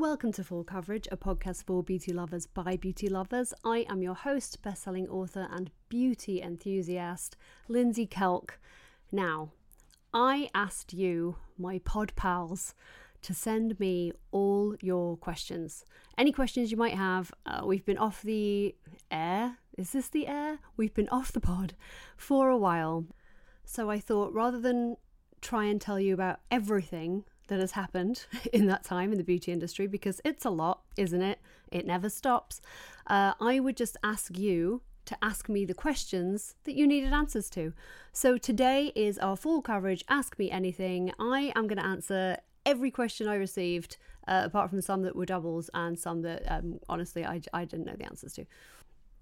Welcome to Full Coverage, a podcast for beauty lovers by beauty lovers. I am your host, best-selling author and beauty enthusiast, Lindsay Kelk. Now, I asked you, my pod pals, to send me all your questions. Any questions you might have. Uh, we've been off the air. Is this the air? We've been off the pod for a while. So I thought rather than try and tell you about everything that has happened in that time in the beauty industry, because it's a lot, isn't it? It never stops. Uh, I would just ask you to ask me the questions that you needed answers to. So today is our full coverage Ask Me Anything. I am going to answer every question I received, uh, apart from some that were doubles and some that um, honestly I, I didn't know the answers to.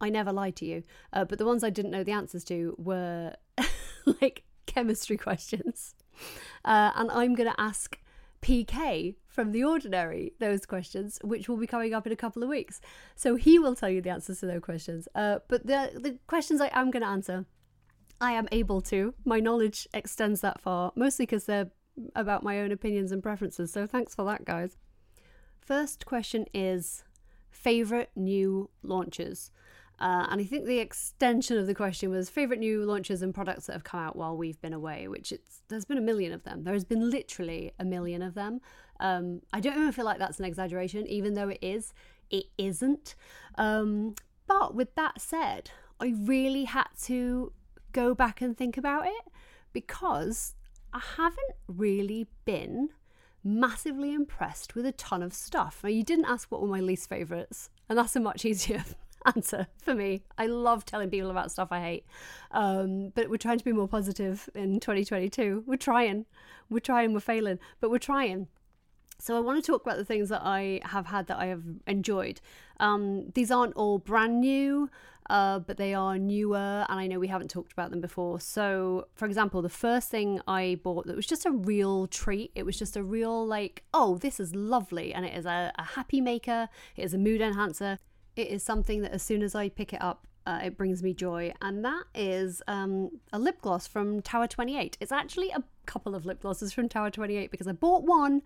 I never lied to you, uh, but the ones I didn't know the answers to were like chemistry questions. Uh, and I'm going to ask PK from The Ordinary those questions, which will be coming up in a couple of weeks. So he will tell you the answers to those questions. Uh, but the, the questions I am going to answer, I am able to. My knowledge extends that far, mostly because they're about my own opinions and preferences. So thanks for that, guys. First question is favorite new launches. Uh, and I think the extension of the question was favorite new launches and products that have come out while we've been away, which it's there's been a million of them. There has been literally a million of them. Um, I don't even feel like that's an exaggeration, even though it is. It isn't. Um, but with that said, I really had to go back and think about it because I haven't really been massively impressed with a ton of stuff. Now, you didn't ask what were my least favourites, and that's a much easier answer for me. I love telling people about stuff I hate. Um, but we're trying to be more positive in 2022. We're trying. We're trying, we're failing, but we're trying. So I want to talk about the things that I have had that I have enjoyed. Um, these aren't all brand new, uh, but they are newer, and I know we haven't talked about them before. So, for example, the first thing I bought that was just a real treat. It was just a real like, oh, this is lovely, and it is a, a happy maker. It is a mood enhancer. It is something that as soon as I pick it up, uh, it brings me joy, and that is um, a lip gloss from Tower 28. It's actually a couple of lip glosses from Tower 28 because I bought one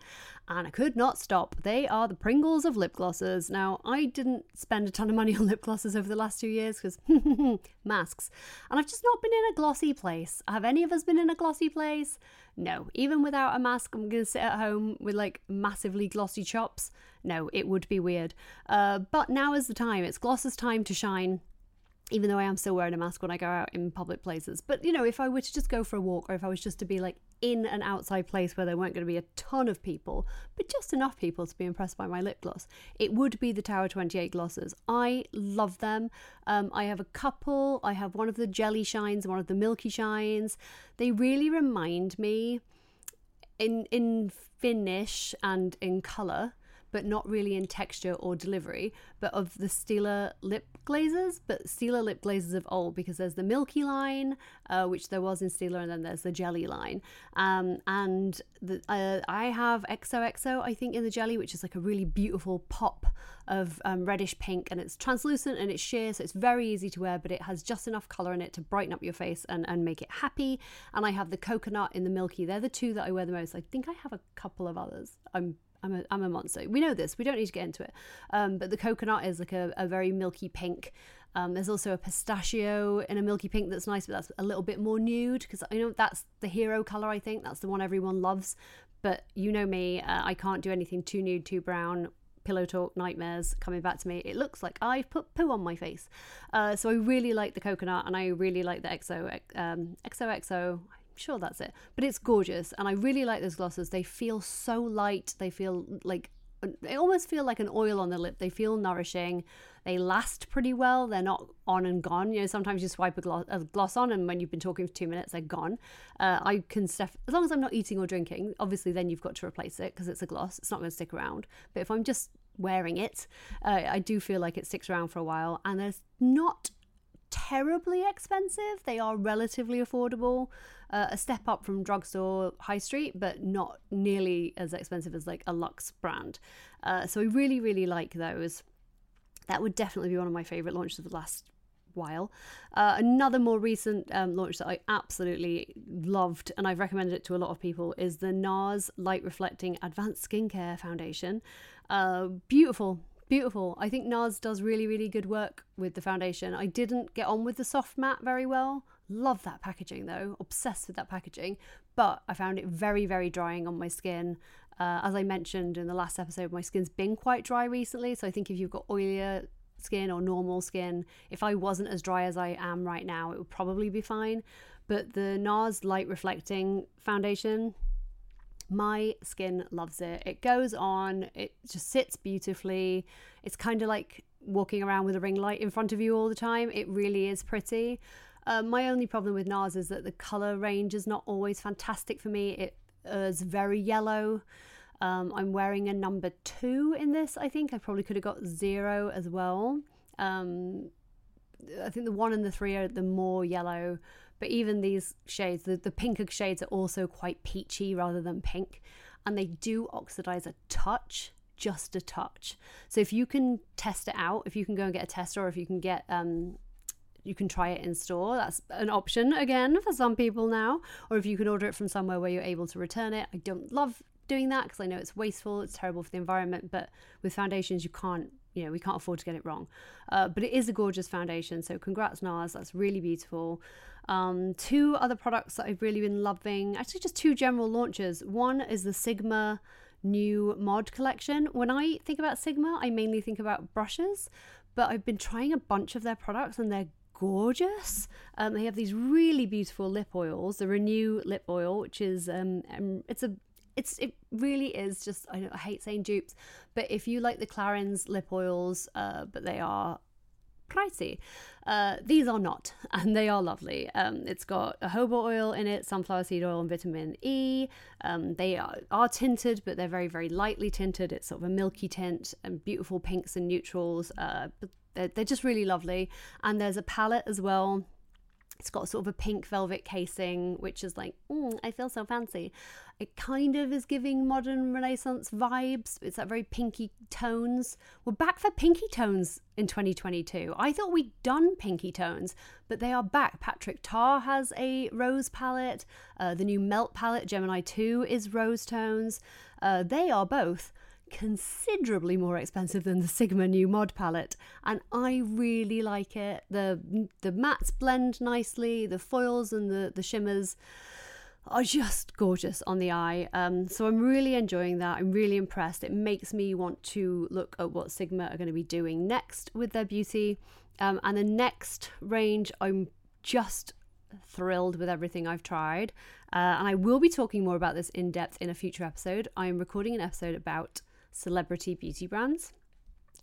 and I could not stop. They are the Pringles of lip glosses. Now, I didn't spend a ton of money on lip glosses over the last two years because masks, and I've just not been in a glossy place. Have any of us been in a glossy place? No. Even without a mask, I'm going to sit at home with like massively glossy chops. No, it would be weird. Uh, but now is the time. It's glosses time to shine even though I am still wearing a mask when I go out in public places. But you know, if I were to just go for a walk or if I was just to be like in an outside place where there weren't going to be a ton of people, but just enough people to be impressed by my lip gloss, it would be the Tower 28 glosses. I love them. Um, I have a couple. I have one of the jelly shines, one of the milky shines. They really remind me in in finish and in color but not really in texture or delivery, but of the Stila lip glazes, but Stila lip glazes of old, because there's the milky line, uh, which there was in Stila, and then there's the jelly line. Um, and the, uh, I have XOXO, I think, in the jelly, which is like a really beautiful pop of um, reddish pink, and it's translucent and it's sheer, so it's very easy to wear, but it has just enough color in it to brighten up your face and, and make it happy. And I have the coconut in the milky. They're the two that I wear the most. I think I have a couple of others. I'm I'm a, I'm a monster. We know this. We don't need to get into it. Um, but the coconut is like a, a very milky pink. Um, there's also a pistachio in a milky pink that's nice, but that's a little bit more nude because I know that's the hero color. I think that's the one everyone loves. But you know me, uh, I can't do anything too nude, too brown. Pillow talk nightmares coming back to me. It looks like I've put poo on my face. Uh, so I really like the coconut, and I really like the XO um, XOXO sure that's it. But it's gorgeous, and I really like those glosses. They feel so light. They feel like they almost feel like an oil on the lip. They feel nourishing. They last pretty well. They're not on and gone. You know, sometimes you swipe a gloss, a gloss on, and when you've been talking for two minutes, they're gone. Uh, I can stuff as long as I'm not eating or drinking. Obviously, then you've got to replace it because it's a gloss. It's not going to stick around. But if I'm just wearing it, uh, I do feel like it sticks around for a while, and they're not terribly expensive. They are relatively affordable, uh, a step up from drugstore high street, but not nearly as expensive as like a luxe brand. Uh, so I really, really like those. That would definitely be one of my favorite launches of the last while. Uh, another more recent um, launch that I absolutely loved and I've recommended it to a lot of people is the NARS Light Reflecting Advanced Skincare Foundation. Uh, beautiful, beautiful. I think NARS does really, really good work with the foundation. I didn't get on with the soft matte very well. Love that packaging though, obsessed with that packaging. But I found it very, very drying on my skin. Uh, as I mentioned in the last episode, my skin's been quite dry recently. So I think if you've got oilier skin or normal skin, if I wasn't as dry as I am right now, it would probably be fine. But the NARS Light Reflecting Foundation, my skin loves it. It goes on, it just sits beautifully. It's kind of like walking around with a ring light in front of you all the time. It really is pretty. Uh, my only problem with NARS is that the color range is not always fantastic for me. It is very yellow. Um, I'm wearing a number two in this, I think. I probably could have got zero as well. Um, I think the one and the three are the more yellow, but even these shades, the, the pinker shades are also quite peachy rather than pink. And they do oxidize a touch, just a touch. So if you can test it out, if you can go and get a tester, or if you can get um, you can try it in store. That's an option again for some people now. Or if you can order it from somewhere where you're able to return it. I don't love doing that because I know it's wasteful, it's terrible for the environment, but with foundations, you can't you know, we can't afford to get it wrong. Uh, but it is a gorgeous foundation. So congrats, NARS. That's really beautiful. Um, two other products that I've really been loving, actually, just two general launches. One is the Sigma new mod collection. When I think about Sigma, I mainly think about brushes, but I've been trying a bunch of their products and they're gorgeous. Um, they have these really beautiful lip oils. The Renew lip oil, which is um, um it's a it's it really is just I, I hate saying dupes, but if you like the Clarins lip oils, uh, but they are pricey. Uh, these are not, and they are lovely. Um, it's got a jojoba oil in it, sunflower seed oil, and vitamin E. Um, they are, are, tinted, but they're very, very lightly tinted. It's sort of a milky tint and beautiful pinks and neutrals. Uh, but they're, they're just really lovely. And there's a palette as well it's got sort of a pink velvet casing, which is like, mm, I feel so fancy. It kind of is giving modern Renaissance vibes. It's that very pinky tones. We're back for pinky tones in 2022. I thought we'd done pinky tones, but they are back. Patrick Ta has a rose palette. Uh, the new Melt palette, Gemini 2, is rose tones. Uh, they are both considerably more expensive than the Sigma new mod palette, and I really like it. The the mattes blend nicely, the foils and the, the shimmers are just gorgeous on the eye. Um, so I'm really enjoying that. I'm really impressed. It makes me want to look at what Sigma are going to be doing next with their beauty. Um, and the next range, I'm just thrilled with everything I've tried. Uh, and I will be talking more about this in depth in a future episode. I'm recording an episode about celebrity beauty brands.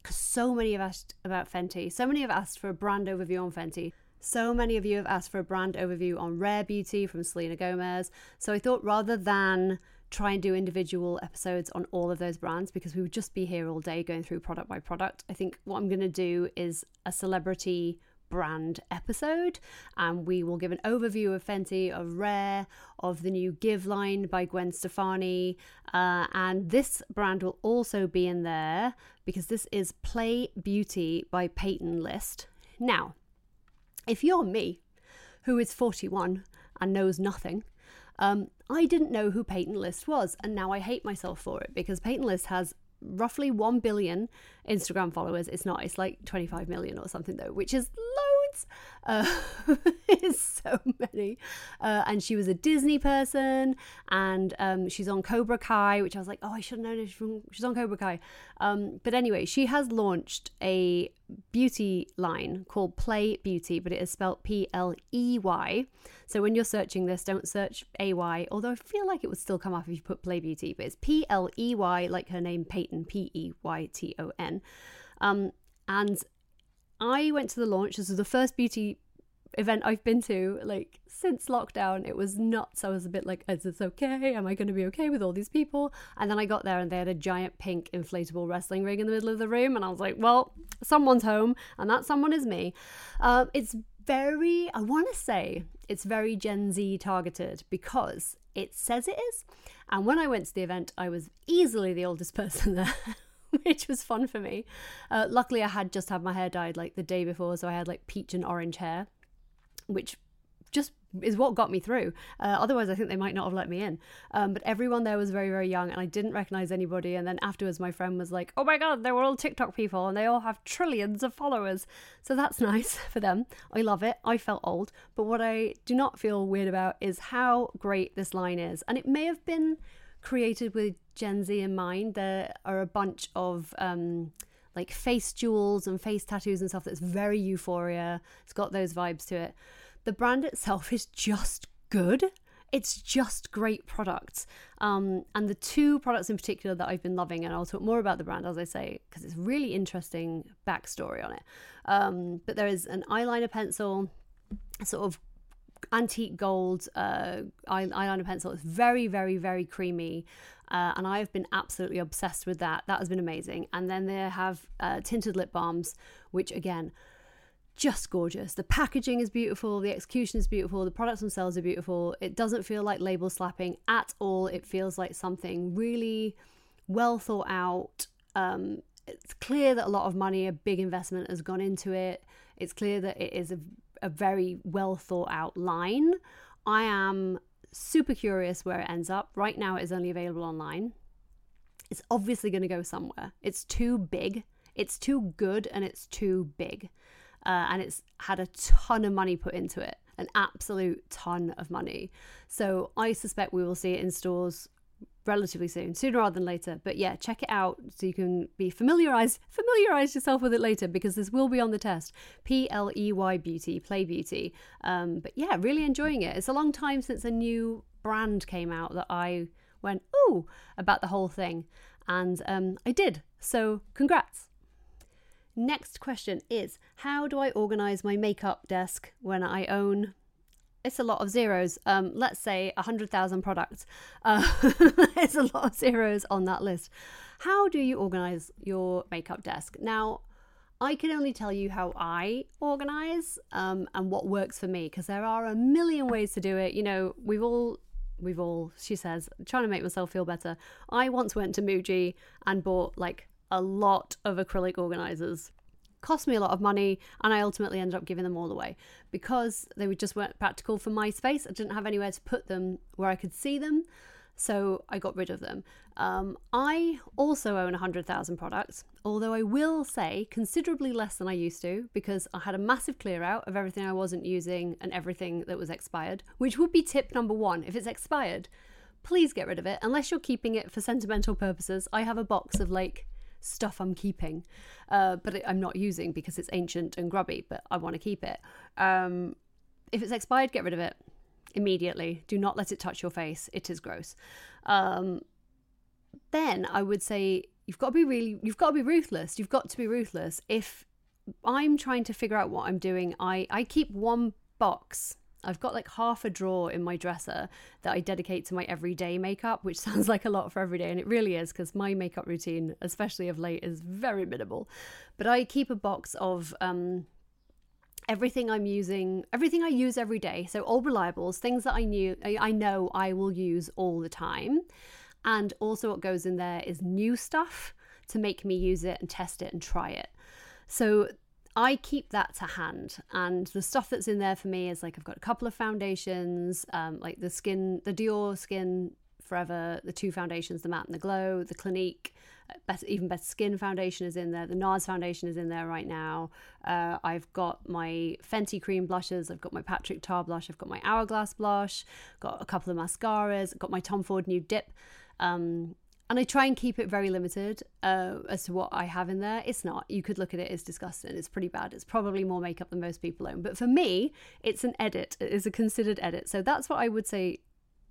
Because so many have asked about Fenty, so many have asked for a brand overview on Fenty. So many of you have asked for a brand overview on Rare Beauty from Selena Gomez. So I thought rather than try and do individual episodes on all of those brands because we would just be here all day going through product by product, I think what I'm going to do is a celebrity brand episode and we will give an overview of Fenty, of Rare, of the new GXVE line by Gwen Stefani. Uh, and this brand will also be in there because this is Pley Beauty by Peyton List. Now, if you're me, who is 41 and knows nothing, um, I didn't know who Peyton List was, and now I hate myself for it because Peyton List has roughly 1 billion Instagram followers. It's not, it's like 25 million or something though, which is Uh, so many. Uh, and she was a Disney person, and um, she's on Cobra Kai, which I was like, oh, I should have known she's, she's on Cobra Kai. Um, but anyway, she has launched a beauty line called Pley Beauty, but it is spelled P L E Y. So when you're searching this, don't search A Y, although I feel like it would still come up if you put Play Beauty, but it's P L E Y, like her name Peyton, P E Y T O N. Um, and I went to the launch. This was the first beauty event I've been to like since lockdown. It was nuts. I was a bit like, is this okay? Am I going to be okay with all these people? And then I got there and they had a giant pink inflatable wrestling ring in the middle of the room. And I was like, well, someone's home and that someone is me. Um, it's very, I want to say it's very Gen Z targeted because it says it is. And when I went to the event, I was easily the oldest person there. which was fun for me. Uh, luckily, I had just had my hair dyed like the day before, so I had like peach and orange hair, which just is what got me through. Uh, otherwise, I think they might not have let me in. Um, but everyone there was very, very young, and I didn't recognize anybody. And then afterwards, my friend was like, "Oh my god, they were all TikTok people, and they all have trillions of followers." So that's nice for them. I love it. I felt old, but what I do not feel weird about is how great this line is, and it may have been created with Gen Z in mind. There are a bunch of um, like face jewels and face tattoos and stuff that's very euphoria. It's got those vibes to it. The brand itself is just good. It's just great products. Um, and the two products in particular that I've been loving, and I'll talk more about the brand as I say, because it's really interesting backstory on it. Um, but there is an eyeliner pencil, sort of antique gold uh, eyeliner pencil. It's very, very, very creamy. Uh, and I've been absolutely obsessed with that. That has been amazing. And then they have uh, tinted lip balms, which again, just gorgeous. The packaging is beautiful, the execution is beautiful, the products themselves are beautiful. It doesn't feel like label slapping at all. It feels like something really well thought out. Um, it's clear that a lot of money, a big investment has gone into it. It's clear that it is a a very well thought out line. I am super curious where it ends up. Right now, it is only available online. It's obviously going to go somewhere. It's too big, it's too good, and it's too big. Uh, and it's had a ton of money put into it an absolute ton of money. So I suspect we will see it in stores relatively soon, sooner rather than later. But yeah, check it out so you can be familiarized, familiarize yourself with it later because this will be on the test. P L E Y Beauty, Pley Beauty. Um, but yeah, really enjoying it. It's a long time since a new brand came out that I went ooh about the whole thing, and um, I did. So congrats. Next question is How do I organize my makeup desk when I own it's a lot of zeros. Um, let's say 100,000 products. Uh, it's a lot of zeros on that list. How do you organize your makeup desk? Now, I can only tell you how I organize um, and what works for me because there are a million ways to do it. You know, we've all, we've all, she says, trying to make myself feel better. I once went to Muji and bought like a lot of acrylic organizers cost me a lot of money and I ultimately ended up giving them all away because they just weren't practical for my space. I didn't have anywhere to put them where I could see them. So I got rid of them. Um, I also own 100,000 products, although I will say considerably less than I used to because I had a massive clear out of everything I wasn't using and everything that was expired, which would be tip number one. If it's expired, please get rid of it unless you're keeping it for sentimental purposes. I have a box of like stuff I'm keeping, uh, but I'm not using because it's ancient and grubby, but I want to keep it. Um, if it's expired, get rid of it immediately. Do not let it touch your face. It is gross. Um, then I would say you've got to be really, you've got to be ruthless. You've got to be ruthless. If I'm trying to figure out what I'm doing, I, I keep one box I've got like half a drawer in my dresser that I dedicate to my everyday makeup, which sounds like a lot for every day, and it really is because my makeup routine, especially of late, is very minimal. But I keep a box of um, everything I'm using, everything I use every day. So all reliables, things that I knew, I know I will use all the time, and also what goes in there is new stuff to make me use it and test it and try it. So I keep that to hand, and the stuff that's in there for me is like I've got a couple of foundations, um, like the skin, the Dior Skin forever. The two foundations, the matte and the glow, the Clinique, uh, even better skin foundation is in there. The NARS foundation is in there right now. Uh, I've got my Fenty cream blushes. I've got my Patrick Ta blush. I've got my Hourglass blush. Got a couple of mascaras. Got my Tom Ford Nude Dip. Um, and I try and keep it very limited uh, as to what I have in there. It's not. You could look at it; as disgusting. It's pretty bad. It's probably more makeup than most people own. But for me, it's an edit. It is a considered edit. So that's what I would say.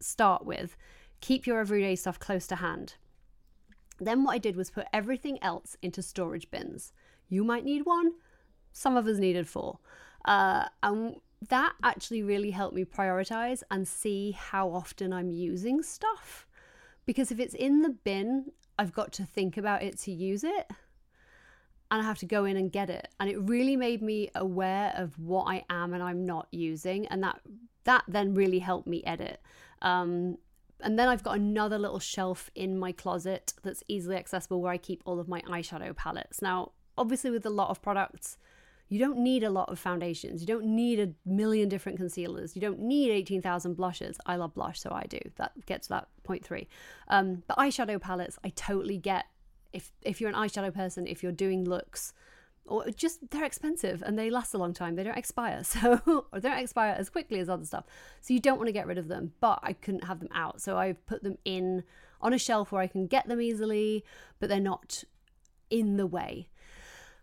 Start with. Keep your everyday stuff close to hand. Then what I did was put everything else into storage bins. You might need one. Some of us needed four. Uh, and that actually really helped me prioritize and see how often I'm using stuff because if it's in the bin, I've got to think about it to use it and I have to go in and get it. And it really made me aware of what I am and I'm not using. And that that then really helped me edit. Um, and then I've got another little shelf in my closet that's easily accessible where I keep all of my eyeshadow palettes. Now, obviously, with a lot of products, you don't need a lot of foundations. You don't need a million different concealers. You don't need 18,000 blushes. I love blush, so I do. That gets that point three. Um, but eyeshadow palettes, I totally get. If, if you're an eyeshadow person, if you're doing looks, or just they're expensive and they last a long time. They don't expire, so or they don't expire as quickly as other stuff. So you don't want to get rid of them. But I couldn't have them out, so I've put them in on a shelf where I can get them easily, but they're not in the way.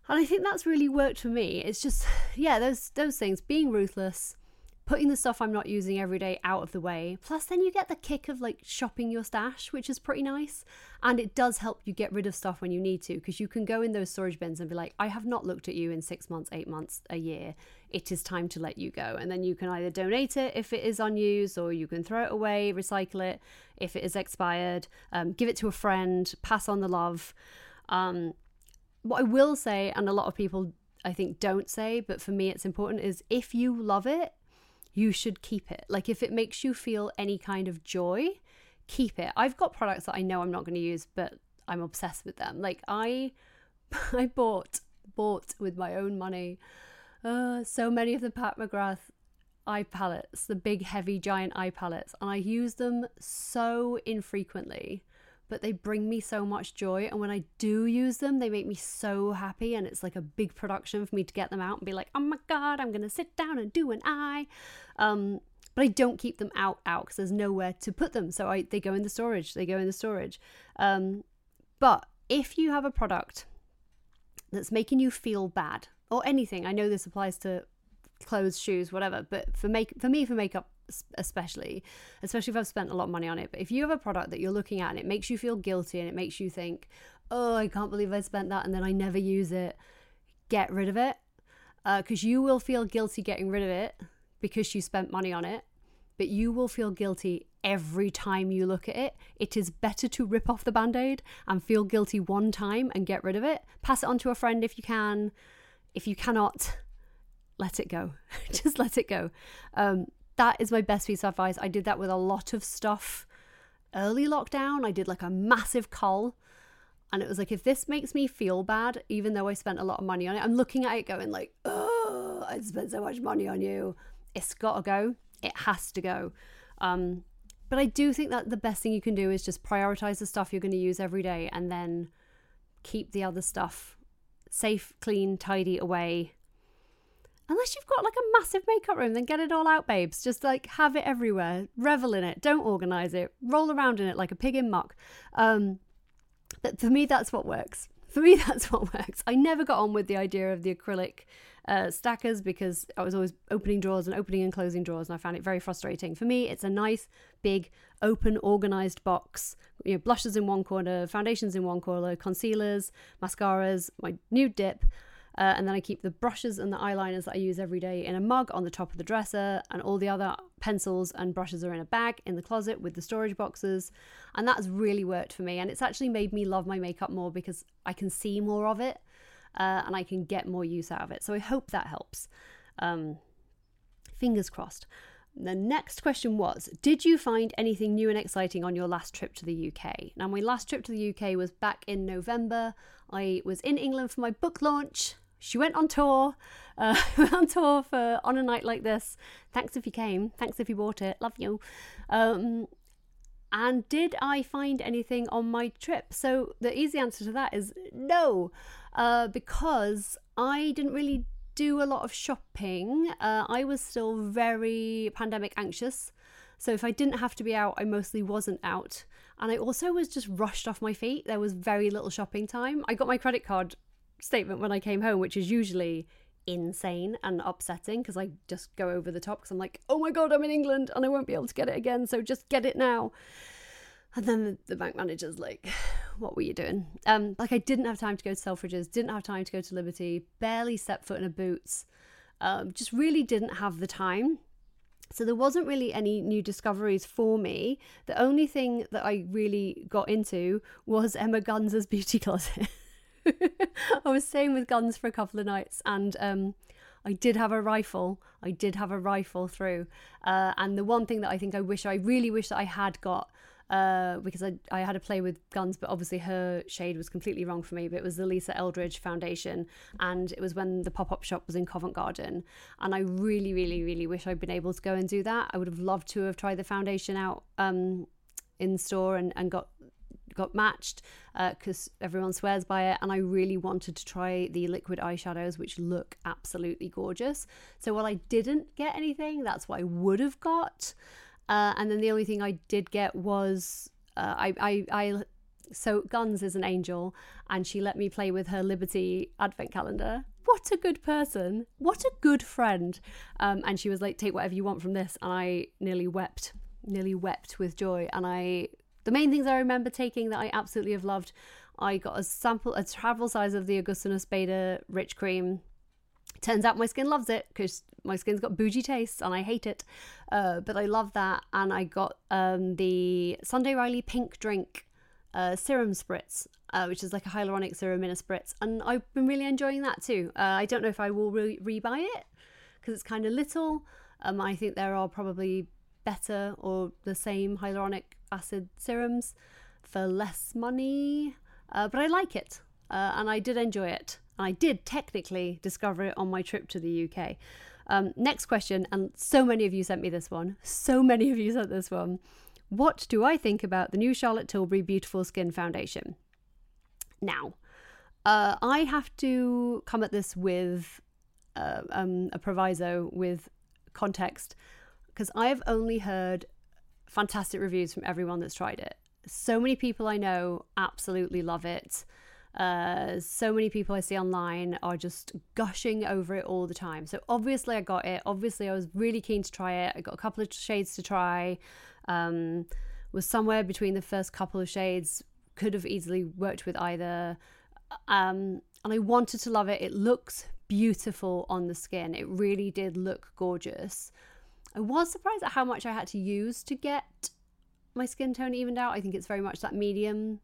And I think that's really worked for me. It's just, yeah, those those things, being ruthless, putting the stuff I'm not using every day out of the way. Plus, then you get the kick of like shopping your stash, which is pretty nice. And it does help you get rid of stuff when you need to, because you can go in those storage bins and be like, I have not looked at you in six months, eight months, a year. It is time to let you go. And then you can either donate it if it is unused, or you can throw it away, recycle it if it is expired, um, give it to a friend, pass on the love. Um, what I will say, and a lot of people I think don't say, but for me it's important, is if you love it, you should keep it. Like if it makes you feel any kind of joy, keep it. I've got products that I know I'm not going to use, but I'm obsessed with them. Like I, I bought bought with my own money, uh, so many of the Pat McGrath eye palettes, the big heavy giant eye palettes, and I use them so infrequently but they bring me so much joy. And when I do use them, they make me so happy. And it's like a big production for me to get them out and be like, oh my God, I'm going to sit down and do an eye. Um, but I don't keep them out out because there's nowhere to put them. So I they go in the storage. They go in the storage. Um, but if you have a product that's making you feel bad or anything, I know this applies to clothes, shoes, whatever. But for make for me for makeup, especially especially if I've spent a lot of money on it but if you have a product that you're looking at and it makes you feel guilty and it makes you think oh I can't believe I spent that and then I never use it get rid of it because uh, you will feel guilty getting rid of it because you spent money on it but you will feel guilty every time you look at it. It is better to rip off the band aid and feel guilty one time and get rid of it. Pass it on to a friend if you can. If you cannot, let it go. Just let it go. Um, that is my best piece of advice. I did that with a lot of stuff early lockdown. I did like a massive cull. And it was like, if this makes me feel bad, even though I spent a lot of money on it, I'm looking at it going like, oh, I spent so much money on you. It's got to go. It has to go. Um, but I do think that the best thing you can do is just prioritize the stuff you're going to use every day and then keep the other stuff safe, clean, tidy away Unless you've got like a massive makeup room, then get it all out, babes. Just like have it everywhere, revel in it, don't organize it, roll around in it like a pig in muck. Um, but for me, that's what works. For me, that's what works. I never got on with the idea of the acrylic uh, stackers because I was always opening drawers and opening and closing drawers, and I found it very frustrating. For me, it's a nice, big, open, organized box. You know, blushes in one corner, foundations in one corner, concealers, mascaras, my nude dip. Uh, and then I keep the brushes and the eyeliners that I use every day in a mug on the top of the dresser, and all the other pencils and brushes are in a bag in the closet with the storage boxes. And that's really worked for me. And it's actually made me love my makeup more because I can see more of it uh, and I can get more use out of it. So I hope that helps. Um, fingers crossed. The next question was Did you find anything new and exciting on your last trip to the UK? Now, my last trip to the UK was back in November. I was in England for my book launch she went on tour, uh, on tour for on a night like this. Thanks if you came. Thanks if you bought it. Love you. Um, And did I find anything on my trip? So the easy answer to that is no, uh, because I didn't really do a lot of shopping. Uh, I was still very pandemic anxious. So if I didn't have to be out, I mostly wasn't out. And I also was just rushed off my feet. There was very little shopping time. I got my credit card statement when I came home, which is usually insane and upsetting because I just go over the top because I'm like, oh my god, I'm in England and I won't be able to get it again, so just get it now. And then the bank manager's like, what were you doing? Um, like I didn't have time to go to Selfridges, didn't have time to go to Liberty, barely set foot in a boots, um, just really didn't have the time. So there wasn't really any new discoveries for me. The only thing that I really got into was Emma Guns' beauty closet. I was staying with Guns for a couple of nights and um, I did have a rifle. I did have a rifle through. Uh, and the one thing that I think I wish, I really wish that I had got uh, because I, I had to play with guns, but obviously her shade was completely wrong for me. But it was the Lisa Eldridge Foundation, and it was when the pop up shop was in Covent Garden. And I really, really, really wish I'd been able to go and do that. I would have loved to have tried the foundation out um, in store and, and got got matched because uh, everyone swears by it and i really wanted to try the liquid eyeshadows which look absolutely gorgeous so while i didn't get anything that's what i would have got uh, and then the only thing I did get was uh, I, I, I, so Guns is an angel, and she let me play with her Liberty advent calendar. What a good person! What a good friend! Um, and she was like, "Take whatever you want from this," and I nearly wept, nearly wept with joy. And I, the main things I remember taking that I absolutely have loved, I got a sample, a travel size of the Augustinus Bader Rich Cream Turns out my skin loves it because my skin's got bougie tastes and I hate it. Uh, but I love that. And I got um, the Sunday Riley Pink Drink uh, Serum Spritz, uh, which is like a hyaluronic serum in a spritz. And I've been really enjoying that too. Uh, I don't know if I will re- rebuy it because it's kind of little. Um, I think there are probably better or the same hyaluronic acid serums for less money. Uh, but I like it uh, and I did enjoy it. And I did technically discover it on my trip to the UK. Um, next question, and so many of you sent me this one. So many of you sent this one. What do I think about the new Charlotte Tilbury Beautiful Skin Foundation? Now, uh, I have to come at this with uh, um, a proviso, with context, because I have only heard fantastic reviews from everyone that's tried it. So many people I know absolutely love it. Uh, so many people I see online are just gushing over it all the time. So obviously I got it. Obviously I was really keen to try it. I got a couple of shades to try. Um, was somewhere between the first couple of shades. Could have easily worked with either. Um, and I wanted to love it. It looks beautiful on the skin. It really did look gorgeous. I was surprised at how much I had to use to get my skin tone evened out. I think it's very much that medium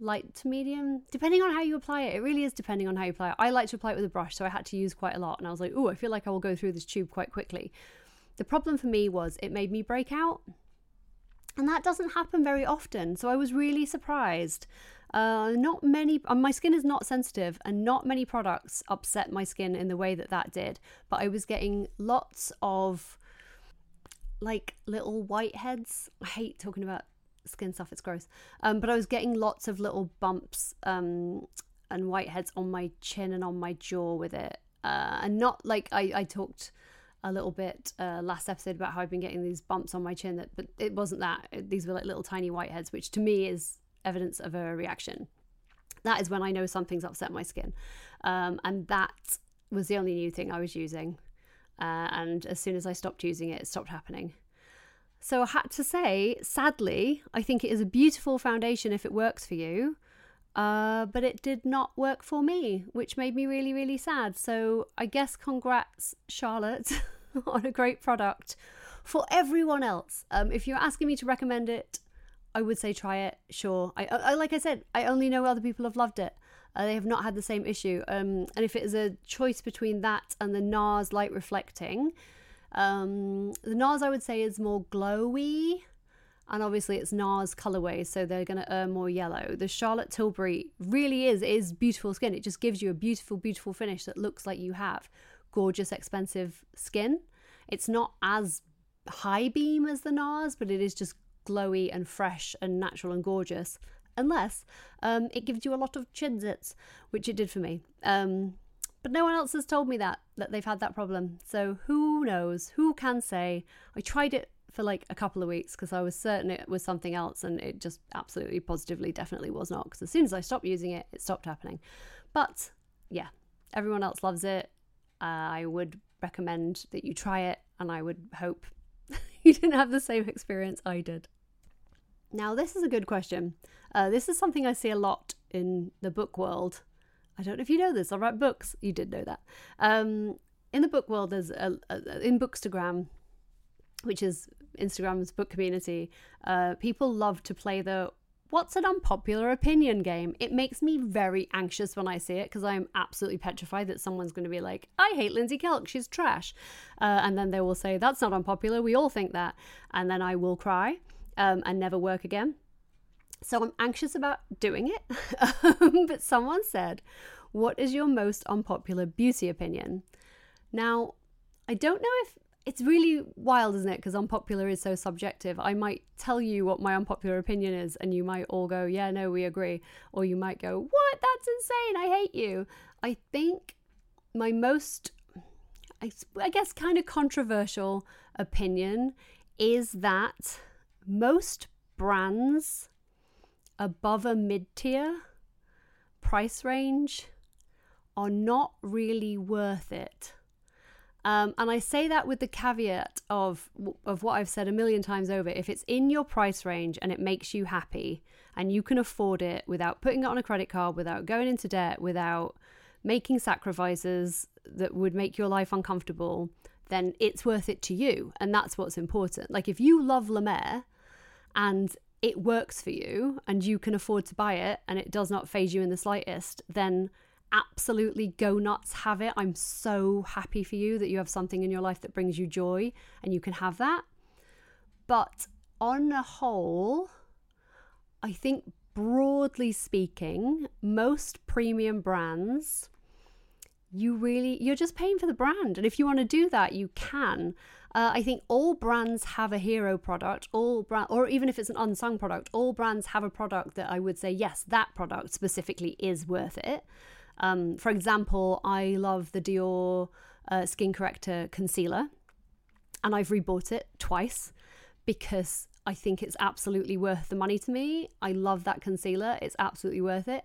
light to medium, depending on how you apply it. It really is depending on how you apply it. I like to apply it with a brush, so I had to use quite a lot. And I was like, oh, I feel like I will go through this tube quite quickly. The problem for me was it made me break out. And that doesn't happen very often. So I was really surprised. Uh, not many, uh, my skin is not sensitive, and not many products upset my skin in the way that that did. But I was getting lots of like little whiteheads. I hate talking about skin stuff. It's gross. Um, but I was getting lots of little bumps um, and whiteheads on my chin and on my jaw with it. Uh, and not like I, I talked a little bit uh, last episode about how I've been getting these bumps on my chin. That, but it wasn't that. These were like little tiny whiteheads, which to me is evidence of a reaction. That is when I know something's upset my skin, um, and that was the only new thing I was using. Uh, and as soon as I stopped using it, it stopped happening. So I had to say, sadly, I think it is a beautiful foundation if it works for you. Uh, but it did not work for me, which made me really, really sad. So I guess congrats, Charlotte, on a great product. For everyone else, um, if you're asking me to recommend it, I would say try it. Sure. I, I like I said, I only know other people have loved it. Uh, they have not had the same issue. Um, and if it is a choice between that and the NARS light reflecting, um, the NARS I would say is more glowy, and obviously it's NARS colorway, so they're going to earn more yellow. The Charlotte Tilbury really is is beautiful skin. It just gives you a beautiful, beautiful finish that looks like you have gorgeous, expensive skin. It's not as high beam as the NARS, but it is just glowy and fresh and natural and gorgeous, unless um, it gives you a lot of chin zits, which it did for me. Um, but no one else has told me that that they've had that problem. So who knows? Who can say? I tried it for like a couple of weeks because I was certain it was something else, and it just absolutely, positively, definitely was not. Because as soon as I stopped using it, it stopped happening. But yeah, everyone else loves it. Uh, I would recommend that you try it, and I would hope you didn't have the same experience I did. Now, this is a good question. Uh, this is something I see a lot in the book world I don't know if you know this. I write books. You did know that. Um, in the book world, there's a, a, in Bookstagram, which is Instagram's book community. Uh, people love to play the what's an unpopular opinion game. It makes me very anxious when I see it because I'm absolutely petrified that someone's going to be like, I hate Lindsay Kelk, she's trash. Uh, and then they will say, That's not unpopular, we all think that. And then I will cry um, and never work again. So I'm anxious about doing it. but someone said, What is your most unpopular beauty opinion? Now, I don't know if it's really wild, isn't it? Because unpopular is so subjective. I might tell you what my unpopular opinion is, and you might all go, Yeah, no, we agree. Or you might go, What? That's insane. I hate you. I think my most, I guess, kind of controversial opinion is that most brands above a mid tier price range are not really worth it. Um, and I say that with the caveat of of what I've said a million times over. If it's in your price range and it makes you happy and you can afford it without putting it on a credit card, without going into debt, without making sacrifices that would make your life uncomfortable, then it's worth it to you. And that's what's important. Like if you love La Mer and it works for you and you can afford to buy it and it does not phase you in the slightest, then absolutely go nuts, have it. I'm so happy for you that you have something in your life that brings you joy and you can have that. But on a whole, I think broadly speaking, most premium brands you really you're just paying for the brand and if you want to do that you can uh, I think all brands have a hero product, all brand, or even if it's an unsung product, all brands have a product that I would say, yes, that product specifically is worth it. Um, for example, I love the Dior uh, Skin Corrector Concealer, and I've rebought it twice because I think it's absolutely worth the money to me. I love that concealer, it's absolutely worth it.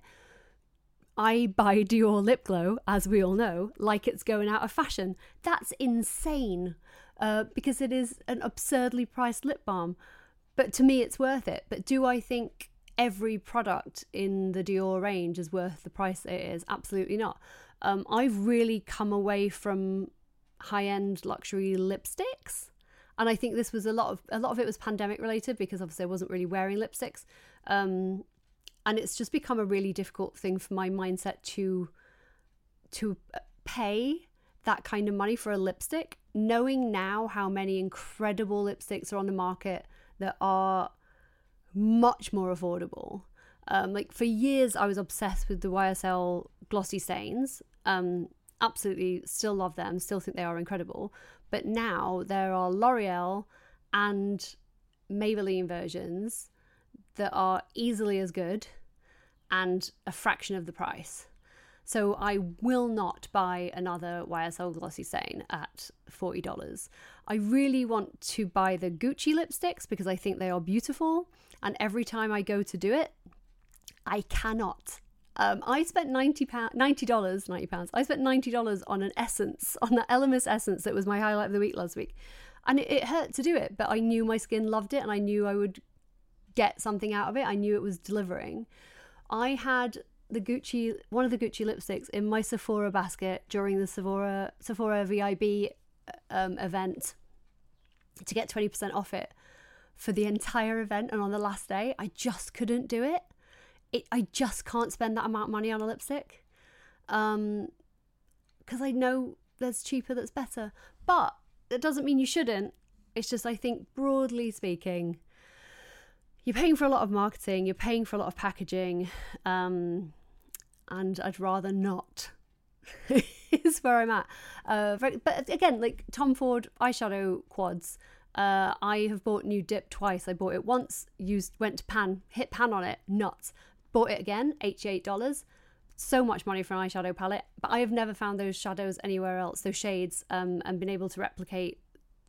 I buy Dior lip glow, as we all know, like it's going out of fashion. That's insane uh, because it is an absurdly priced lip balm. But to me, it's worth it. But do I think every product in the Dior range is worth the price it is? Absolutely not. Um, I've really come away from high end luxury lipsticks. And I think this was a lot of a lot of it was pandemic related because obviously I wasn't really wearing lipsticks. Um, and it's just become a really difficult thing for my mindset to to pay that kind of money for a lipstick, knowing now how many incredible lipsticks are on the market that are much more affordable. Um, like for years, I was obsessed with the YSL glossy stains. Um, absolutely, still love them, still think they are incredible. But now there are L'Oreal and Maybelline versions that are easily as good and a fraction of the price. So I will not buy another YSL Glossy Stain at $40. I really want to buy the Gucci lipsticks because I think they are beautiful. And every time I go to do it, I cannot. Um, I spent ninety pounds, ninety dollars, ninety pounds. I spent ninety dollars on an essence, on the Elemis essence that was my highlight of the week last week, and it, it hurt to do it. But I knew my skin loved it, and I knew I would get something out of it. I knew it was delivering. I had the Gucci one of the Gucci lipsticks in my Sephora basket during the Sephora Sephora VIB um, event to get 20% off it for the entire event and on the last day I just couldn't do it. it I just can't spend that amount of money on a lipstick. Um because I know there's cheaper that's better. But it doesn't mean you shouldn't. It's just I think broadly speaking you're paying for a lot of marketing, you're paying for a lot of packaging. Um, and I'd rather not. is where I'm at. Uh, but again, like Tom Ford eyeshadow quads, Uh, I have bought nude dip twice. I bought it once, used went to pan, hit pan on it, nuts. Bought it again, eighty-eight dollars. So much money for an eyeshadow palette, but I have never found those shadows anywhere else, those shades, um, and been able to replicate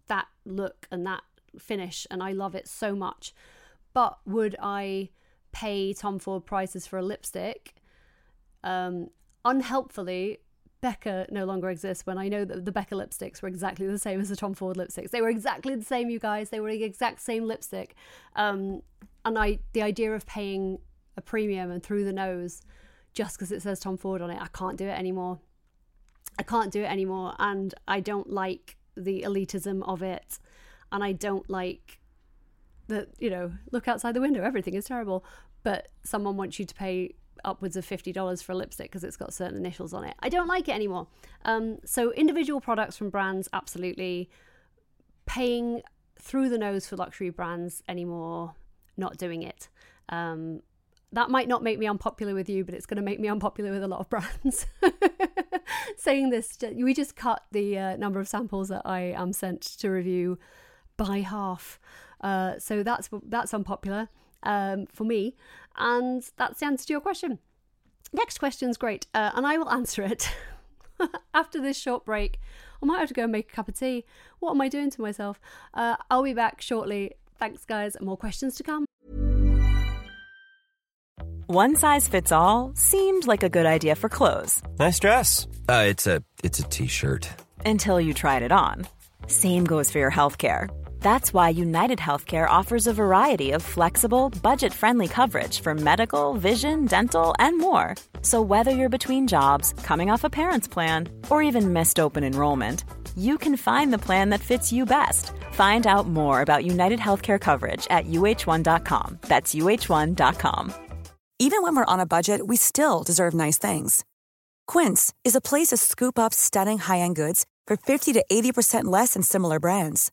that look and that finish, and I love it so much. But would I pay Tom Ford prices for a lipstick? Um, unhelpfully, Becca no longer exists when I know that the Becca lipsticks were exactly the same as the Tom Ford lipsticks. They were exactly the same, you guys. They were the exact same lipstick. Um, and I, the idea of paying a premium and through the nose just because it says Tom Ford on it, I can't do it anymore. I can't do it anymore. And I don't like the elitism of it. And I don't like that, you know, look outside the window, everything is terrible. But someone wants you to pay upwards of $50 for a lipstick because it's got certain initials on it. I don't like it anymore. Um, so, individual products from brands, absolutely. Paying through the nose for luxury brands anymore, not doing it. Um, that might not make me unpopular with you, but it's going to make me unpopular with a lot of brands. Saying this, we just cut the uh, number of samples that I am sent to review by half. Uh, so that's that's unpopular um, for me. And that's the answer to your question. Next question's great, uh, and I will answer it after this short break. I might have to go and make a cup of tea. What am I doing to myself? Uh, I'll be back shortly. Thanks, guys, more questions to come. One size fits all seemed like a good idea for clothes. Nice dress. Uh, it's a it's a t-shirt. Until you tried it on. Same goes for your health care. That's why United Healthcare offers a variety of flexible, budget friendly coverage for medical, vision, dental, and more. So, whether you're between jobs, coming off a parent's plan, or even missed open enrollment, you can find the plan that fits you best. Find out more about United Healthcare coverage at uh1.com. That's uh1.com. Even when we're on a budget, we still deserve nice things. Quince is a place to scoop up stunning high end goods for 50 to 80% less than similar brands.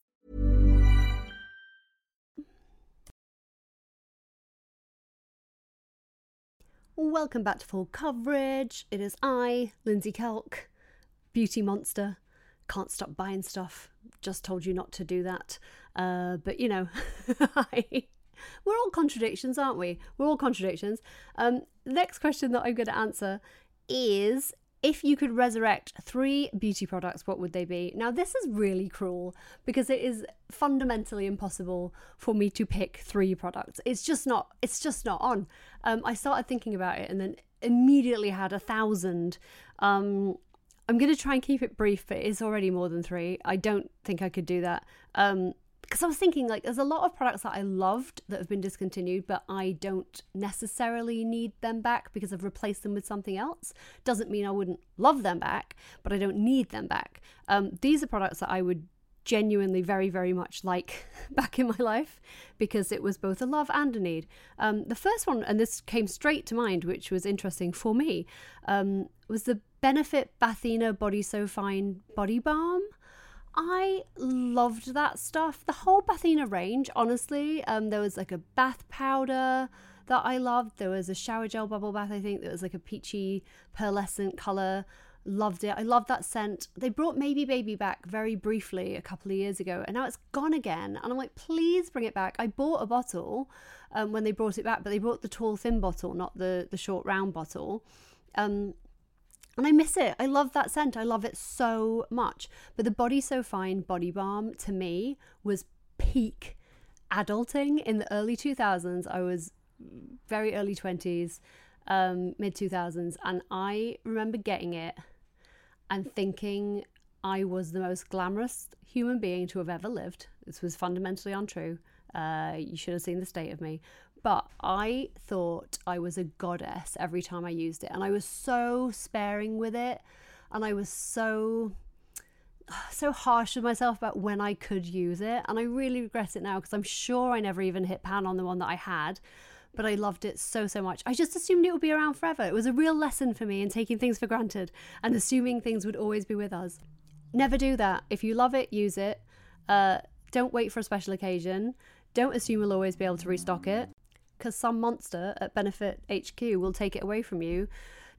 Welcome back to full coverage. It is I, Lindsey Kelk, beauty monster. Can't stop buying stuff. Just told you not to do that. Uh, but you know, we're all contradictions, aren't we? We're all contradictions. Um, next question that I'm going to answer is if you could resurrect three beauty products, what would they be? Now, this is really cruel because it is fundamentally impossible for me to pick three products. It's just not. It's just not on. Um, I started thinking about it and then immediately had a thousand. Um, I'm going to try and keep it brief, but it's already more than three. I don't think I could do that. Um, because I was thinking like there's a lot of products that I loved that have been discontinued, but I don't necessarily need them back because I've replaced them with something else. Doesn't mean I wouldn't love them back, but I don't need them back. Um, these are products that I would genuinely very very much like back in my life because it was both a love and a need um, the first one and this came straight to mind which was interesting for me um, was the benefit bathina body so fine body balm I loved that stuff. The whole Bathina range, honestly. Um, there was like a bath powder that I loved. There was a shower gel bubble bath, I think, that was like a peachy pearlescent color. Loved it. I love that scent. They brought Maybe Baby back very briefly a couple of years ago, and now it's gone again. And I'm like, please bring it back. I bought a bottle um, when they brought it back, but they brought the tall, thin bottle, not the the short, round bottle. Um, and I miss it. I love that scent. I love it so much. But the Body So Fine body balm to me was peak adulting in the early 2000s. I was very early 20s, um, mid 2000s. And I remember getting it and thinking I was the most glamorous human being to have ever lived. This was fundamentally untrue. Uh, you should have seen the state of me. But I thought I was a goddess every time I used it. And I was so sparing with it. And I was so so harsh with myself about when I could use it. And I really regret it now because I'm sure I never even hit pan on the one that I had. but I loved it so, so much. I just assumed it would be around forever. It was a real lesson for me in taking things for granted and assuming things would always be with us. Never do that. If you love it, use it. Uh, don't wait for a special occasion. Don't assume you'll always be able to restock it because some monster at Benefit HQ will take it away from you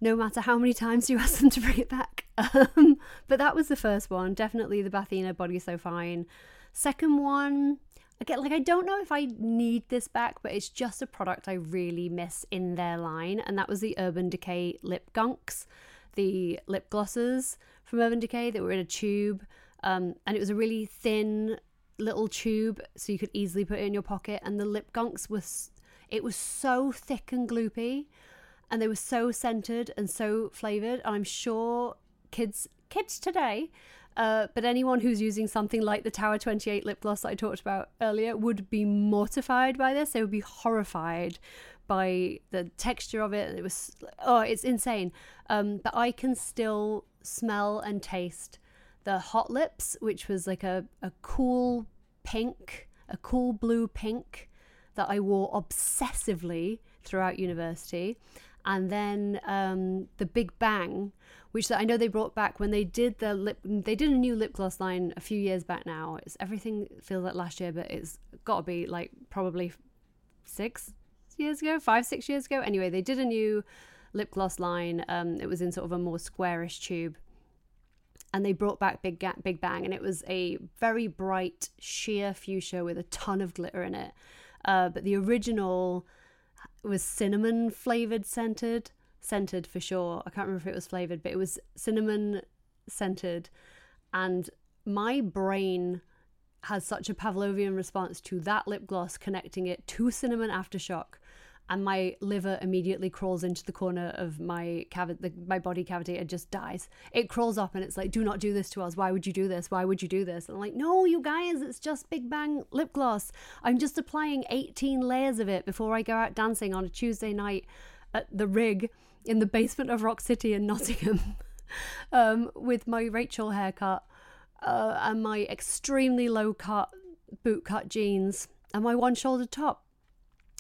no matter how many times you ask them to bring it back. Um, but that was the first one. Definitely the Bathina Body So Fine. Second one, again, like I don't know if I need this back, but it's just a product I really miss in their line, and that was the Urban Decay Lip Gunks, the lip glosses from Urban Decay that were in a tube, um, and it was a really thin little tube, so you could easily put it in your pocket. And the lip gunks was, it was so thick and gloopy, and they were so scented and so flavored. I'm sure kids kids today uh, but anyone who's using something like the Tower 28 lip gloss that I talked about earlier would be mortified by this. They would be horrified by the texture of it. It was, oh, it's insane. Um, but I can still smell and taste the Hot Lips, which was like a, a cool pink, a cool blue pink that I wore obsessively throughout university. And then um, the Big Bang, which I know they brought back when they did the lip. They did a new lip gloss line a few years back now. It's everything feels like last year, but it's got to be like probably six years ago, five six years ago. Anyway, they did a new lip gloss line. Um, it was in sort of a more squarish tube. And they brought back Big Ga- Big Bang, and it was a very bright sheer fuchsia with a ton of glitter in it. Uh, but the original was cinnamon flavored scented scented for sure. I can't remember if it was flavored, but it was cinnamon scented. And my brain has such a Pavlovian response to that lip gloss connecting it to cinnamon aftershock. And my liver immediately crawls into the corner of my cavity, my body cavity, and just dies. It crawls up and it's like, "Do not do this to us. Why would you do this? Why would you do this?" And I'm like, "No, you guys, it's just Big Bang lip gloss. I'm just applying 18 layers of it before I go out dancing on a Tuesday night at the rig in the basement of Rock City in Nottingham um, with my Rachel haircut uh, and my extremely low cut boot cut jeans and my one shoulder top.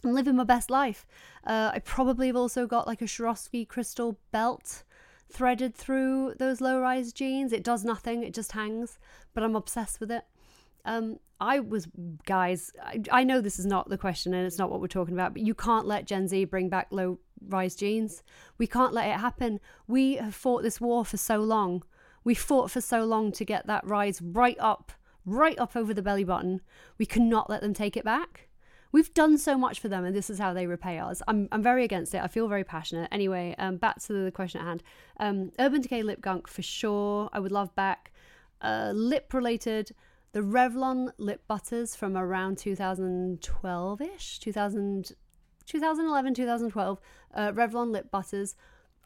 Living my best life. Uh, I probably have also got like a Swarovski crystal belt threaded through those low rise jeans. It does nothing, it just hangs, but I'm obsessed with it. Um, I was, guys, I, I know this is not the question and it's not what we're talking about, but you can't let Gen Z bring back low rise jeans. We can't let it happen. We have fought this war for so long. We fought for so long to get that rise right up, right up over the belly button. We cannot let them take it back. We've done so much for them, and this is how they repay us. I'm, I'm very against it. I feel very passionate. Anyway, um, back to the question at hand. Um, Urban Decay Lip Gunk for sure. I would love back. Uh, lip related, the Revlon lip butters from around 2012 ish, 2000, 2011, 2012, uh, Revlon lip butters.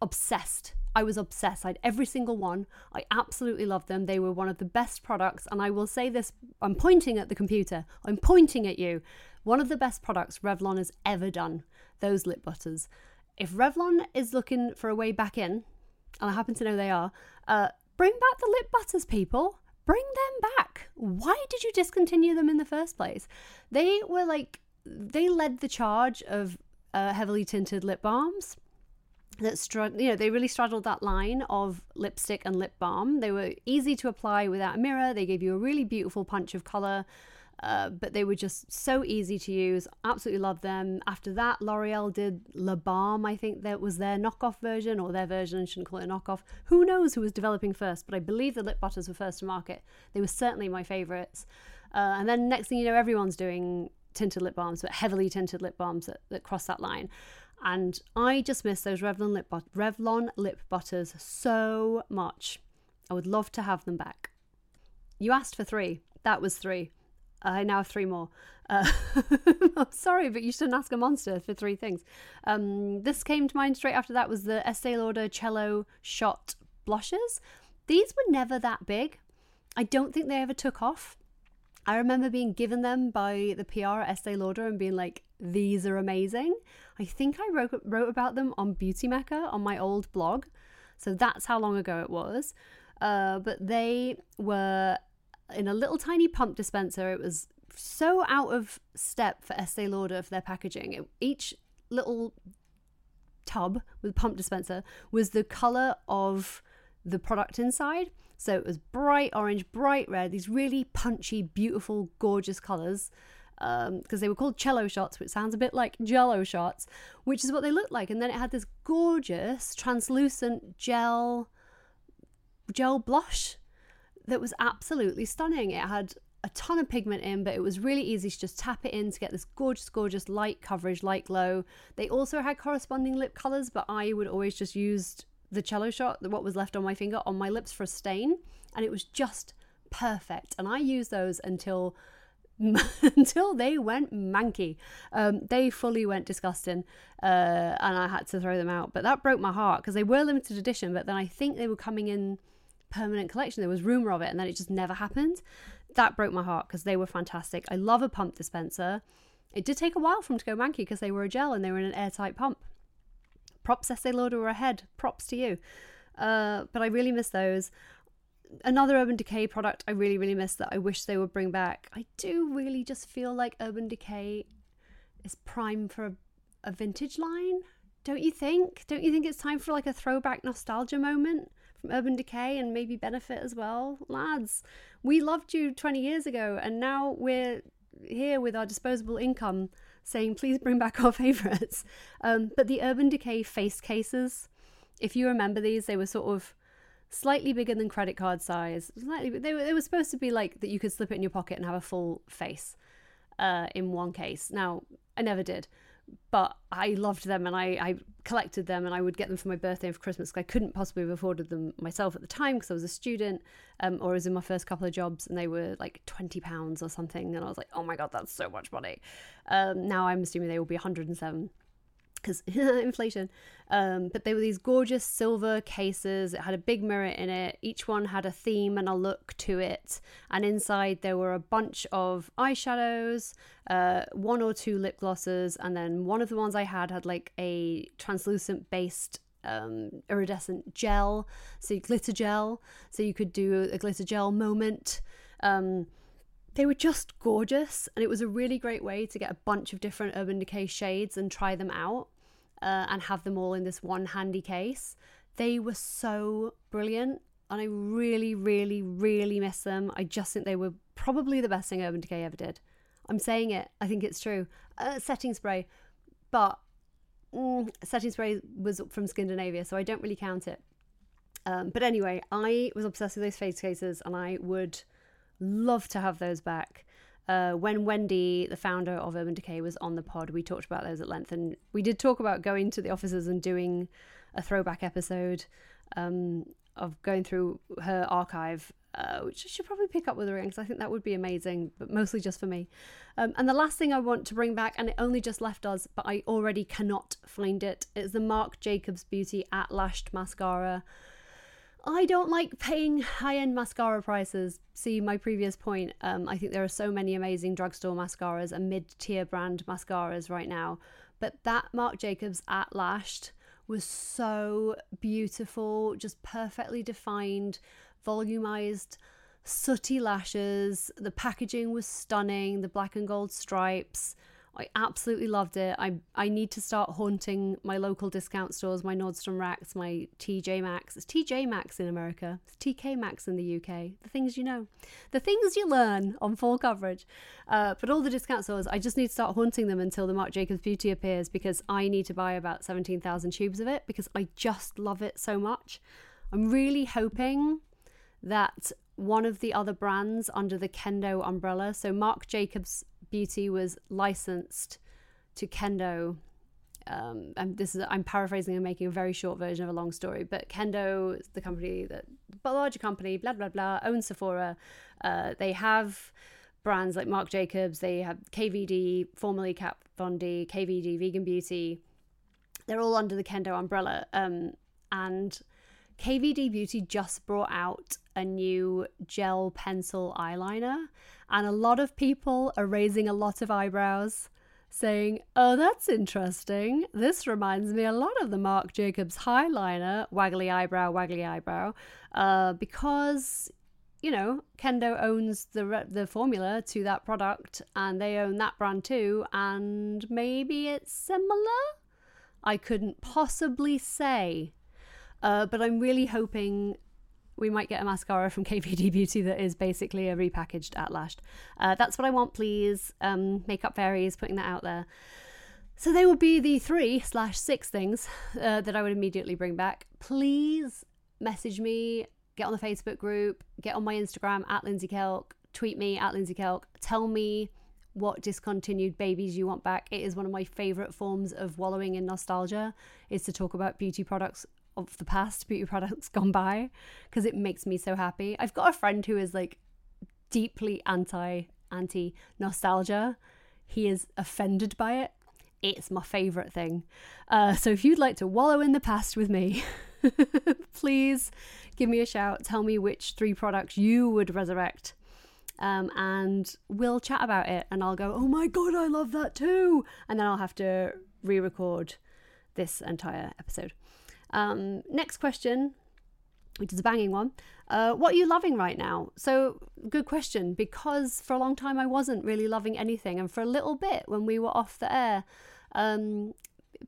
Obsessed. I was obsessed. I had every single one. I absolutely loved them. They were one of the best products. And I will say this I'm pointing at the computer, I'm pointing at you. One of the best products Revlon has ever done, those lip butters. If Revlon is looking for a way back in, and I happen to know they are, uh, bring back the lip butters, people. Bring them back. Why did you discontinue them in the first place? They were like they led the charge of uh, heavily tinted lip balms that strud you know they really straddled that line of lipstick and lip balm. They were easy to apply without a mirror. They gave you a really beautiful punch of color uh, but they were just so easy to use. Absolutely love them. After that l'oreal did la balm i think that was their knockoff version or their version I shouldn't call it a knockoff. Who knows who was developing first but i believe the lip butters were first to market. They were certainly my favorites. Uh, and then next thing you know everyone's doing tinted lip balms, but heavily tinted lip balms that, that cross that line. And I just miss those Revlon lip, but- Revlon lip butters so much. I would love to have them back. You asked for three. That was three. I now have three more. Uh, I'm sorry, but you shouldn't ask a monster for three things. Um, this came to mind straight after that was the Estee Lauder Cello Shot blushes. These were never that big. I don't think they ever took off. I remember being given them by the PR at Estee Lauder and being like, these are amazing. I think I wrote, wrote about them on Beauty Mecca on my old blog. So that's how long ago it was. Uh, but they were in a little tiny pump dispenser. It was so out of step for Estee Lauder for their packaging. It, each little tub with pump dispenser was the color of the product inside. So it was bright orange, bright red, these really punchy, beautiful, gorgeous colors. Because um, they were called cello shots, which sounds a bit like jello shots, which is what they looked like. And then it had this gorgeous, translucent gel gel blush that was absolutely stunning. It had a ton of pigment in, but it was really easy to just tap it in to get this gorgeous, gorgeous light coverage, light glow. They also had corresponding lip colors, but I would always just use the cello shot, what was left on my finger, on my lips for a stain, and it was just perfect. And I used those until until they went manky. Um, they fully went disgusting, uh, and I had to throw them out. But that broke my heart because they were limited edition. But then I think they were coming in permanent collection. There was rumor of it, and then it just never happened that broke my heart because they were fantastic. I love a pump dispenser. It did take a while for them to go manky because they were a gel and they were in an airtight pump. Props Estee Lauder were ahead. Props to you. Uh, but I really miss those. Another Urban Decay product I really, really miss that I wish they would bring back. I do really just feel like Urban Decay is prime for a, a vintage line. Don't you think? Don't you think it's time for like a throwback nostalgia moment? from Urban Decay and maybe Benefit as well. Lads, we loved you 20 years ago, and now we're here with our disposable income saying, please bring back our favourites. Um, but the Urban Decay face cases, if you remember these, they were sort of slightly bigger than credit card size. Slightly, they were, they were supposed to be like that you could slip it in your pocket and have a full face uh, in one case. Now, I never did but I loved them and I, I collected them and I would get them for my birthday and for Christmas because I couldn't possibly have afforded them myself at the time because I was a student um, or I was in my first couple of jobs and they were like twenty pounds or something and I was like, oh my god, that's so much money. Um, now I'm assuming they will be 107 because inflation. Um, but they were these gorgeous silver cases. It had a big mirror in it. Each one had a theme and a look to it. And inside there were a bunch of eyeshadows, uh, one or two lip glosses, and then one of the ones I had had like a translucent based um, iridescent gel, so glitter gel, so you could do a glitter gel moment. Um, they were just gorgeous, and it was a really great way to get a bunch of different Urban Decay shades and try them out uh, and have them all in this one handy case. They were so brilliant, and I really, really, really miss them. I just think they were probably the best thing Urban Decay ever did. I'm saying it, I think it's true. Uh, setting spray, but mm, setting spray was from scandinavia so I don't really count it. Um, but anyway, I was obsessed with those face cases, and I would Love to have those back. Uh, when Wende, the founder of Urban Decay, was on the pod, we talked about those at length, and we did talk about going to the offices and doing a throwback episode um, of going through her archive, uh, which I should probably pick up with her because I think that would be amazing, but mostly just for me. Um, and the last thing I want to bring back, and it only just left us, but I already cannot find it, is the Marc Jacobs Beauty At Lashed Mascara. I don't like paying high end mascara prices. See my previous point. Um, I think there are so many amazing drugstore mascaras and mid tier brand mascaras right now. But that Marc Jacobs at Lashed was so beautiful, just perfectly defined, volumized, sooty lashes. The packaging was stunning, the black and gold stripes. I absolutely loved it. I I need to start haunting my local discount stores, my Nordstrom racks, my TJ Maxx. It's TJ Maxx in America. It's TK Maxx in the UK. The things you know, the things you learn on full coverage. Uh, but all the discount stores, I just need to start haunting them until the Marc Jacobs Beauty appears because I need to buy about seventeen thousand tubes of it because I just love it so much. I'm really hoping that one of the other brands under the Kendo umbrella, so Marc Jacobs Beauty was licensed to Kendo. Um, and this is I'm paraphrasing and making a very short version of a long story, but Kendo the company that, a larger company, blah blah blah, owns Sephora. Uh, they have brands like Marc Jacobs. They have KVD, formerly Kat Von D, KVD Vegan Beauty. They're all under the Kendo umbrella. Um, and KVD Beauty just brought out a new gel pencil eyeliner, and a lot of people are raising a lot of eyebrows, saying, Oh, that's interesting. This reminds me a lot of the Marc Jacobs highliner, waggly eyebrow, waggly eyebrow, uh, because you know, Kendo owns the the formula to that product, and they own that brand too, and maybe it's similar. I couldn't possibly say, uh, but I'm really hoping we might get a mascara from KVD Beauty that is basically a repackaged At Lashed. Uh, that's what I want, please. Um, Makeup Fairies putting that out there. So they would be the three slash six things uh, that I would immediately bring back. Please message me, get on the Facebook group, get on my Instagram at Lindsey Kelk, tweet me at Lindsey Kelk, tell me what discontinued babies you want back. It is one of my favorite forms of wallowing in nostalgia is to talk about beauty products of the past, beauty products gone by, because it makes me so happy. I've got a friend who is like deeply anti anti nostalgia. He is offended by it. It's my favorite thing. Uh, so if you'd like to wallow in the past with me, please give me a shout. Tell me which three products you would resurrect. Um, and we'll chat about it. And I'll go, oh my God, I love that too. And then I'll have to re record this entire episode. Um, next question, which is a banging one. Uh, what are you loving right now? So, good question, because for a long time I wasn't really loving anything. And for a little bit when we were off the air, um,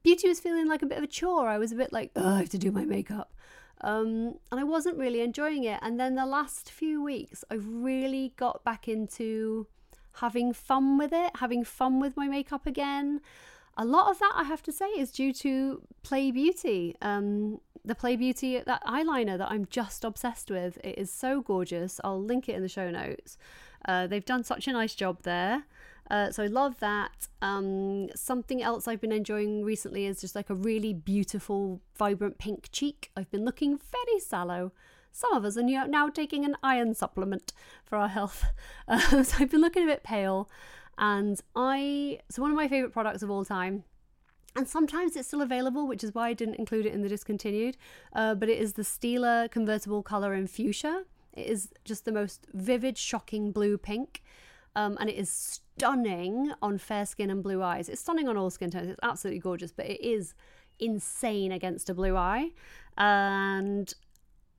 beauty was feeling like a bit of a chore. I was a bit like, oh, I have to do my makeup. Um, and I wasn't really enjoying it. And then the last few weeks, I've really got back into having fun with it, having fun with my makeup again a lot of that, I have to say, is due to Pley Beauty. Um, the Pley Beauty, that eyeliner that I'm just obsessed with. It is so gorgeous. I'll link it in the show notes. Uh, they've done such a nice job there. Uh, so I love that. Um, something else I've been enjoying recently is just like a really beautiful, vibrant pink cheek. I've been looking very sallow. Some of us are now taking an iron supplement for our health. Uh, so I've been looking a bit pale. And I, so one of my favorite products of all time, and sometimes it's still available, which is why I didn't include it in the discontinued, uh, but it is the Stila convertible color in fuchsia. It is just the most vivid, shocking blue pink. Um, and it is stunning on fair skin and blue eyes. It's stunning on all skin tones. It's absolutely gorgeous, but it is insane against a blue eye. And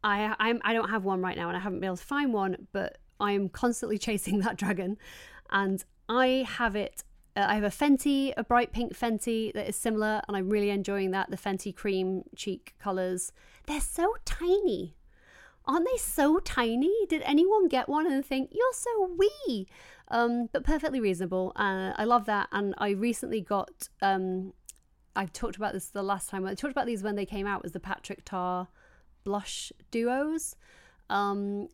I I'm, I don't have one right now, and I haven't been able to find one, but I'm constantly chasing that dragon, and I have it. Uh, I have a Fenty, a bright pink Fenty that is similar, and I'm really enjoying that. The Fenty cream cheek colors. They're so tiny. Aren't they so tiny? Did anyone get one and think, you're so wee? Um, but perfectly reasonable. Uh, I love that. And I recently got, um, I've talked about this the last time. I talked about these when they came out, was the Patrick Ta blush duos. Um,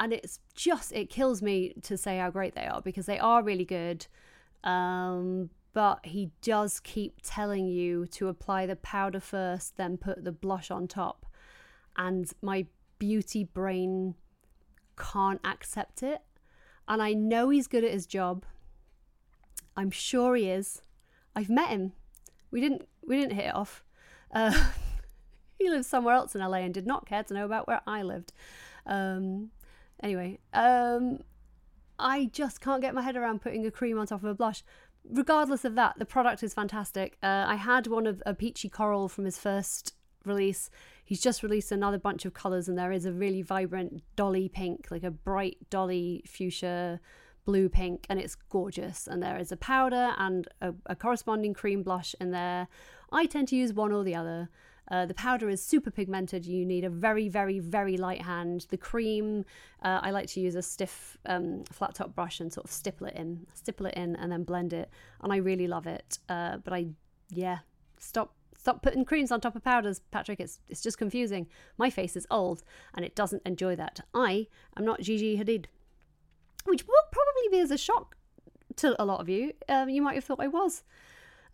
and it's just it kills me to say how great they are because they are really good um, but he does keep telling you to apply the powder first then put the blush on top. And my beauty brain can't accept it. And i know he's good at his job. I'm sure he is. I've met him. We didn't we didn't hit it off. Uh, he lives somewhere else in la and did not care to know about where i lived. Um, Anyway, um, I just can't get my head around putting a cream on top of a blush. Regardless of that, the product is fantastic. Uh, I had one of a peachy coral from his first release. He's just released another bunch of colours, and there is a really vibrant dolly pink, like a bright dolly fuchsia blue pink, and it's gorgeous. And there is a powder and a, a corresponding cream blush in there. I tend to use one or the other. Uh, the powder is super pigmented. You need a very, very, very light hand. The cream, uh, I like to use a stiff um, flat top brush and sort of stipple it in, stipple it in, and then blend it. And I really love it. Uh, but I, yeah, stop stop putting creams on top of powders, Patrick. It's it's just confusing. My face is old and it doesn't enjoy that. I am not Gigi Hadid, which will probably be as a shock to a lot of you. Um, you might have thought I was.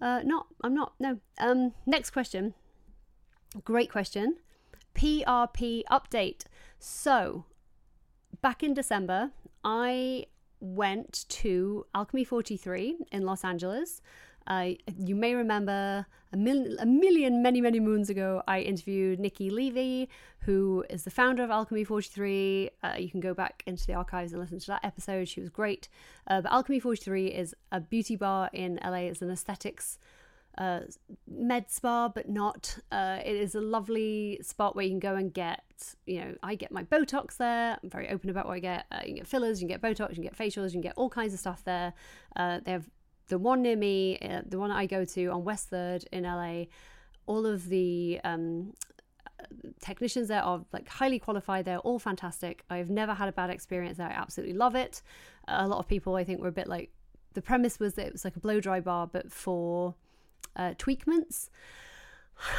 Uh, not. I'm not. No. Um, next question. Great question. PRP update. So, back in December, I went to Alchemy 43 in Los Angeles. Uh, you may remember a, mil- a million, many, many moons ago, I interviewed Nikki Levy, who is the founder of Alchemy 43. Uh, you can go back into the archives and listen to that episode. She was great. Uh, but Alchemy 43 is a beauty bar in LA. It's an aesthetics uh, med spa, but not. Uh, it is a lovely spot where you can go and get, you know, I get my Botox there. I'm very open about what I get. Uh, you can get fillers, you can get Botox, you can get facials, you can get all kinds of stuff there. Uh, they have the one near me, uh, the one I go to on West Third in LA. All of the um, technicians there are like highly qualified. They're all fantastic. I've never had a bad experience there. I absolutely love it. A lot of people, I think, were a bit like the premise was that it was like a blow dry bar, but for uh, tweakments.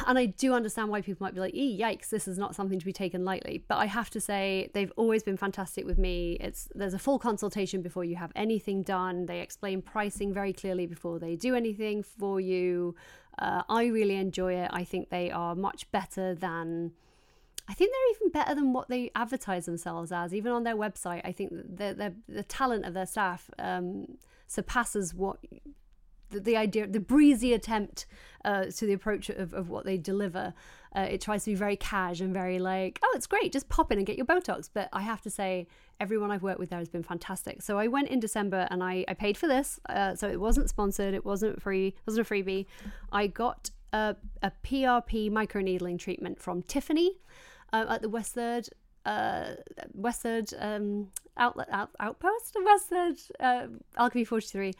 And I do understand why people might be like, yikes, this is not something to be taken lightly. But I have to say, they've always been fantastic with me. It's There's a full consultation before you have anything done. They explain pricing very clearly before they do anything for you. Uh, I really enjoy it. I think they are much better than. I think they're even better than what they advertise themselves as, even on their website. I think the the talent of their staff um, surpasses what the, the idea, the breezy attempt uh, to the approach of, of what they deliver. Uh, it tries to be very cash and very like, oh, it's great, just pop in and get your Botox. But I have to say, everyone I've worked with there has been fantastic. So I went in December and I, I paid for this. Uh, so it wasn't sponsored, it wasn't free, it wasn't a freebie. I got a, a PRP microneedling treatment from Tiffany uh, at the West Third uh, um, outlet out, outpost, West Third uh, Alchemy Forty Three,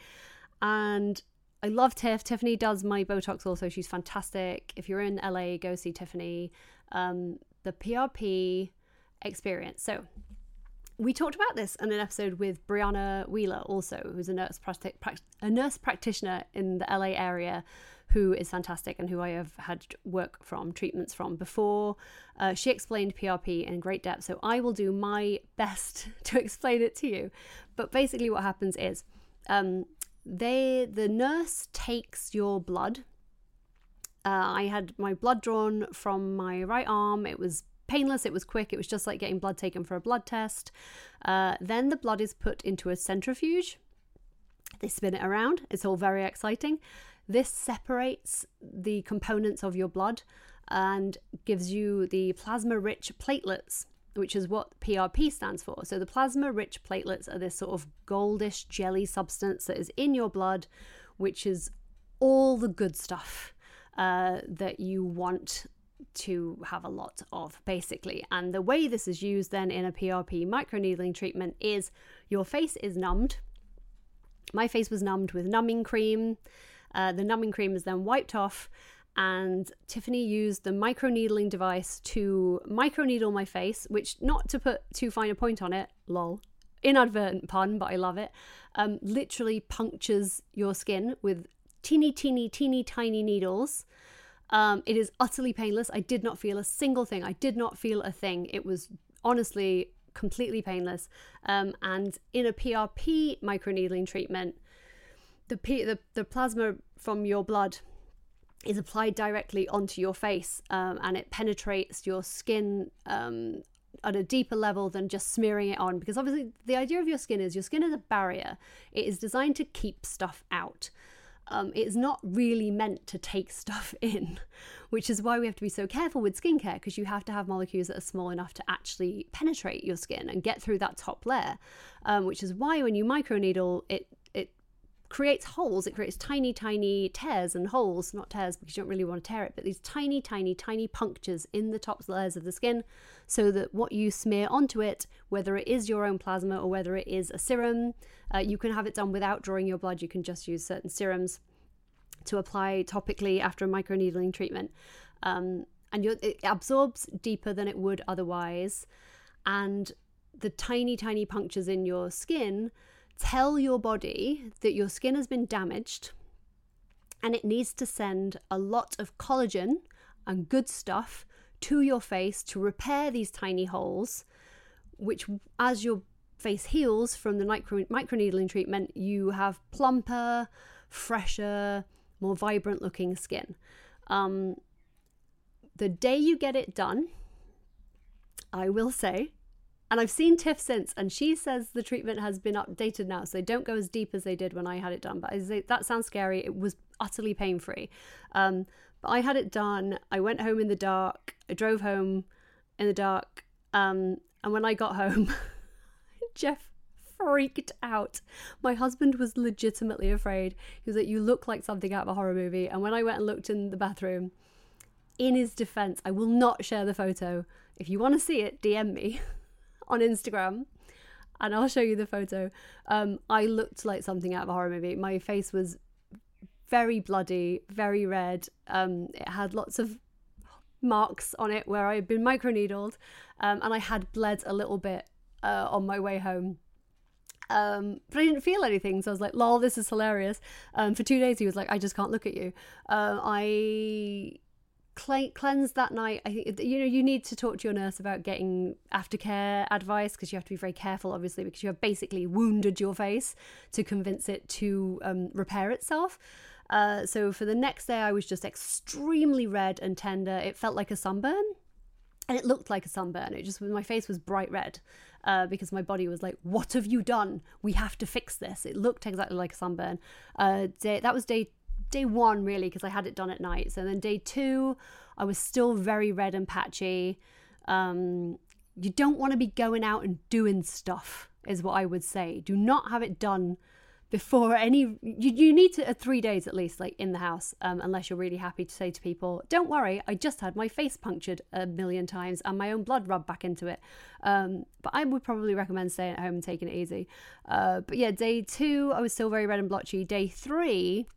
and I love Tiff. Tiffany does my Botox also. She's fantastic. If you're in LA, go see Tiffany. Um, the PRP experience. So we talked about this in an episode with Brianna Wheeler, also, who's a nurse, practic- a nurse practitioner in the LA area who is fantastic and who I have had work from, treatments from before. Uh, she explained PRP in great depth, so I will do my best to explain it to you. But basically, what happens is um, they the nurse takes your blood. Uh, I had my blood drawn from my right arm. It was painless, it was quick, it was just like getting blood taken for a blood test. Uh, then the blood is put into a centrifuge. They spin it around, it's all very exciting. This separates the components of your blood and gives you the plasma rich platelets which is what PRP stands for. So the plasma rich platelets are this sort of goldish jelly substance that is in your blood, which is all the good stuff uh, that you want to have a lot of, basically. And the way this is used then in a PRP microneedling treatment is your face is numbed. My face was numbed with numbing cream. Uh, the numbing cream is then wiped off and Tiffany used the microneedling device to microneedle my face, which, not to put too fine a point on it, lol, inadvertent pun, but I love it, um, literally punctures your skin with teeny, teeny, teeny, tiny needles. Um, it is utterly painless. I did not feel a single thing. I did not feel a thing. It was honestly completely painless. Um, and in a PRP microneedling treatment, the, P- the the plasma from your blood is applied directly onto your face um, and it penetrates your skin um, at a deeper level than just smearing it on because obviously the idea of your skin is your skin is a barrier. It is designed to keep stuff out. Um, it's not really meant to take stuff in which is why we have to be so careful with skincare because you have to have molecules that are small enough to actually penetrate your skin and get through that top layer um, which is why when you microneedle it creates holes. It creates tiny, tiny tears and holes, not tears because you don't really want to tear it, but these tiny, tiny, tiny punctures in the top layers of the skin so that what you smear onto it, whether it is your own plasma or whether it is a serum, uh, you can have it done without drawing your blood. You can just use certain serums to apply topically after a microneedling treatment. Um, and it absorbs deeper than it would otherwise. And the tiny, tiny punctures in your skin tell your body that your skin has been damaged and it needs to send a lot of collagen and good stuff to your face to repair these tiny holes, which, as your face heals from the micro- microneedling treatment, you have plumper, fresher, more vibrant looking skin. Um, the day you get it done, I will say and I've seen Tiff since, and she says the treatment has been updated now, so they don't go as deep as they did when I had it done. But say that sounds scary. It was utterly pain free. Um, but I had it done. I went home in the dark. I drove home in the dark. Um, and when I got home, Jeff freaked out. My husband was legitimately afraid. He was like, You look like something out of a horror movie. And when I went and looked in the bathroom, in his defense, I will not share the photo. If you want to see it, DM me on Instagram and I'll show you the photo. Um, I looked like something out of a horror movie. My face was very bloody, very red. Um, it had lots of marks on it where I had been microneedled, um, and I had bled a little bit uh, on my way home. Um, but I didn't feel anything, so I was like, "Lol, this is hilarious." Um, for two days, he was like, "I just can't look at you." Uh, I cle- cleanse that night. I think you know you need to talk to your nurse about getting aftercare advice because you have to be very careful, obviously, because you have basically wounded your face to convince it to um, repair itself. Uh, so for the next day, I was just extremely red and tender. It felt like a sunburn, and it looked like a sunburn. It just my face was bright red. Uh, because my body was like, "What have you done? We have to fix this." It looked exactly like a sunburn. Uh, day, that was day day one really because I had it done at night. So then day two, I was still very red and patchy. Um, you don't want to be going out and doing stuff, is what I would say. Do not have it done before any. You, you need to uh, three days at least, like in the house, um, unless you're really happy to say to people, "Don't worry, I just had my face punctured a million times and my own blood rubbed back into it." Um, but I would probably recommend staying at home and taking it easy. Uh, but yeah, day two, I was still very red and blotchy. Day three,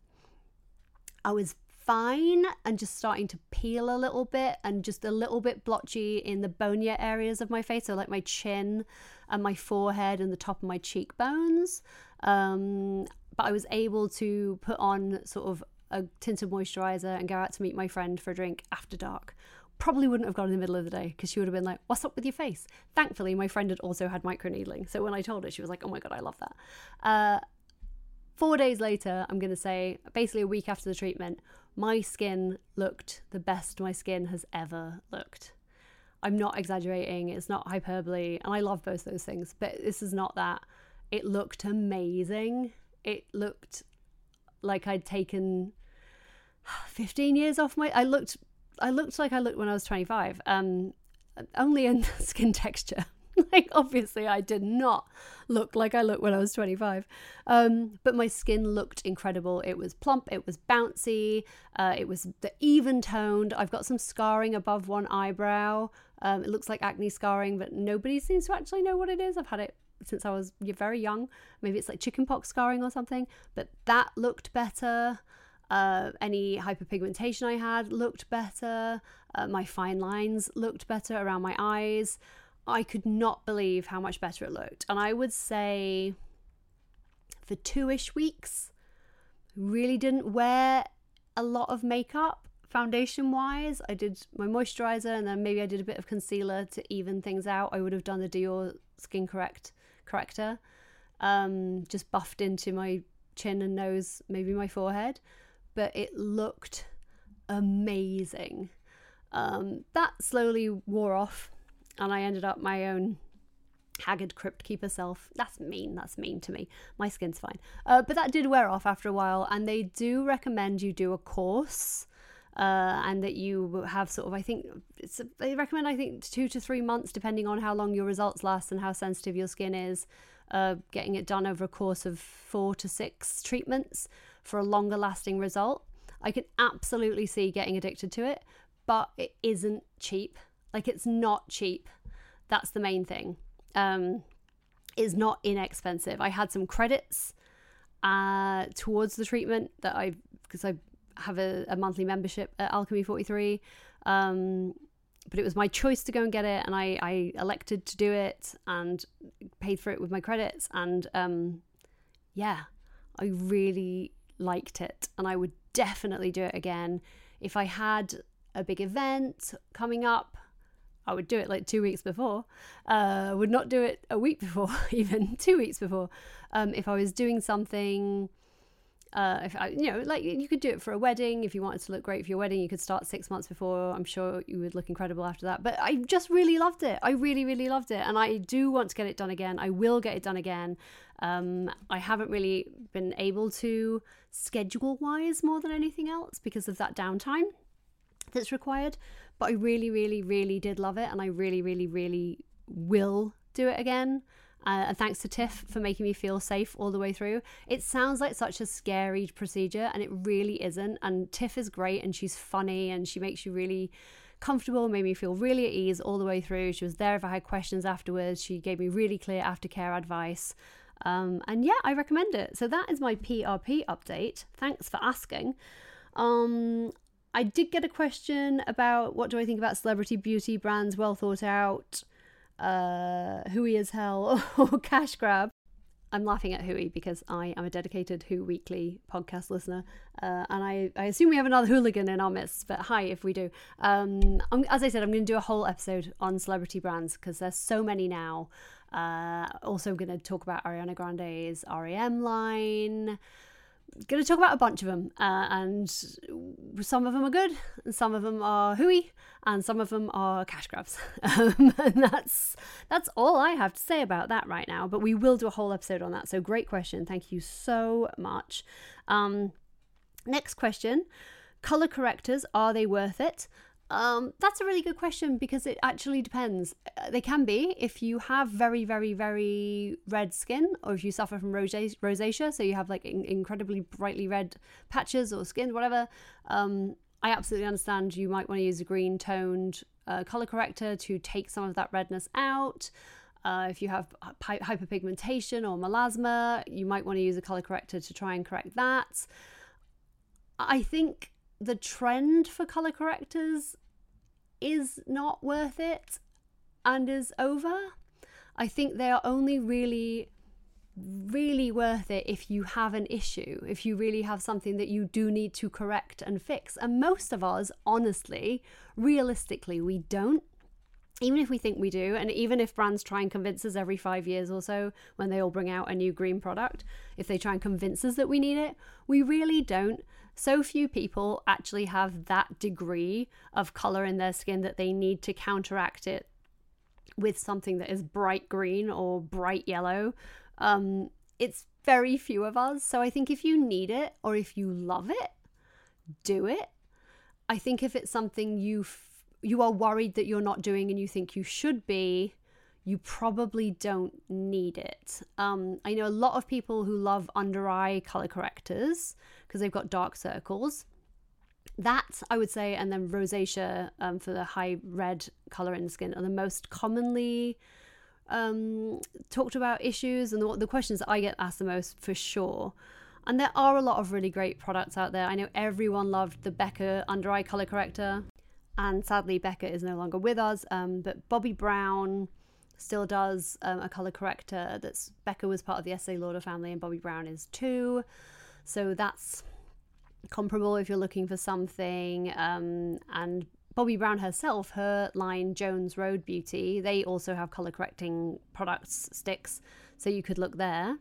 I was fine and just starting to peel a little bit and just a little bit blotchy in the bonier areas of my face, so like my chin and my forehead and the top of my cheekbones. Um, but I was able to put on sort of a tinted moisturizer and go out to meet my friend for a drink after dark. Probably wouldn't have gone in the middle of the day because she would have been like, What's up with your face? Thankfully, my friend had also had microneedling. So when I told her, she was like, Oh my God, I love that. Uh, four days later, I'm going to say, basically a week after the treatment, my skin looked the best my skin has ever looked. I'm not exaggerating, it's not hyperbole, and I love both those things, but this is not that. It looked amazing. It looked like I'd taken 15 years off my I looked I looked like I looked when I was 25. Um only in skin texture. like obviously I did not look like I looked when I was 25. Um, but my skin looked incredible. It was plump, it was bouncy, uh, it was even toned. I've got some scarring above one eyebrow. Um, it looks like acne scarring, but nobody seems to actually know what it is. I've had it since I was very young. Maybe it's like chickenpox scarring or something, but that looked better. Uh, any hyperpigmentation I had looked better. Uh, my fine lines looked better around my eyes. I could not believe how much better it looked. And I would say for two ish weeks, really didn't wear a lot of makeup foundation wise. I did my moisturizer and then maybe I did a bit of concealer to even things out. I would have done the Dior Skin Correct corrector, um, just buffed into my chin and nose, maybe my forehead, but it looked amazing. Um, that slowly wore off and I ended up my own haggard crypt keeper self. That's mean. That's mean to me. My skin's fine. Uh, but that did wear off after a while, and they do recommend you do a course. Uh, and that you have sort of, I think, it's, they recommend, I think, two to three months, depending on how long your results last and how sensitive your skin is, uh, getting it done over a course of four to six treatments for a longer lasting result. I can absolutely see getting addicted to it, but it isn't cheap. Like it's not cheap. That's the main thing. Um, is not inexpensive. I had some credits uh, towards the treatment that I because I have a, a, monthly membership at Alchemy 43. Um, but it was my choice to go and get it, and I, I elected to do it and paid for it with my credits. And um, yeah, I really liked it, and I would definitely do it again if I had a big event coming up I would do it like two weeks before. Uh, would not do it a week before, even two weeks before. Um, if I was doing something, uh, if I, you know, like you could do it for a wedding. If you wanted to look great for your wedding, you could start six months before. I'm sure you would look incredible after that. But I just really loved it. I really, really loved it, and I do want to get it done again. I will get it done again. Um, I haven't really been able to schedule wise more than anything else because of that downtime that's required. But I really, really, really did love it, and I really, really, really will do it again. Uh, and thanks to Tiff for making me feel safe all the way through. It sounds like such a scary procedure, and it really isn't. And Tiff is great, and she's funny, and she makes you really comfortable, made me feel really at ease all the way through. She was there if I had questions afterwards. She gave me really clear aftercare advice. Um, and yeah, I recommend it. So that is my PRP update. Thanks for asking. Um, I did get a question about what do I think about celebrity beauty brands, well thought out, uh, hooey as hell, or cash grab. I'm laughing at Hooey because I am a dedicated Who Weekly podcast listener, uh, and I, I assume we have another Wholigan in our midst. But hi, if we do. Um, as I said, I'm going to do a whole episode on celebrity brands because there's so many now. Uh, also, going to talk about Ariana Grande's REM line going to talk about a bunch of them, uh, and some of them are good, and some of them are hooey, and some of them are cash grabs. Um, and that's that's all I have to say about that right now. But we will do a whole episode on that. So great question, thank you so much. Um, next question: color correctors are they worth it? Um, that's a really good question because it actually depends. Uh, they can be if you have very, very, very red skin, or if you suffer from rosacea, so you have like in- incredibly brightly red patches or skin, whatever. Um, I absolutely understand you might want to use a green toned uh, color corrector to take some of that redness out. Uh, if you have hyperpigmentation or melasma, you might want to use a color corrector to try and correct that. I think the trend for color correctors is not worth it and is over. I think they are only really, really worth it if you have an issue, if you really have something that you do need to correct and fix. And most of us, honestly, realistically, we don't. Even if we think we do, and even if brands try and convince us every five years or so when they all bring out a new green product, if they try and convince us that we need it, we really don't so few people actually have that degree of color in their skin that they need to counteract it with something that is bright green or bright yellow. Um, it's very few of us. So I think if you need it or if you love it, do it. I think if it's something you you are worried that you're not doing and you think you should be, you probably don't need it. Um, I know a lot of people who love under eye color correctors because they've got dark circles. That I would say, and then rosacea um, for the high red color in the skin are the most commonly um, talked about issues and the, the questions that I get asked the most for sure. And there are a lot of really great products out there. I know everyone loved the Becca under eye color corrector, and sadly, Becca is no longer with us. Um, but Bobbi Brown, still does um, a color corrector that's Becca was part of the Estee Lauder family and Bobbi Brown is too. So that's comparable if you're looking for something. Um, and Bobbi Brown herself, her line Jones Road Beauty, they also have color correcting products, sticks, so you could look there.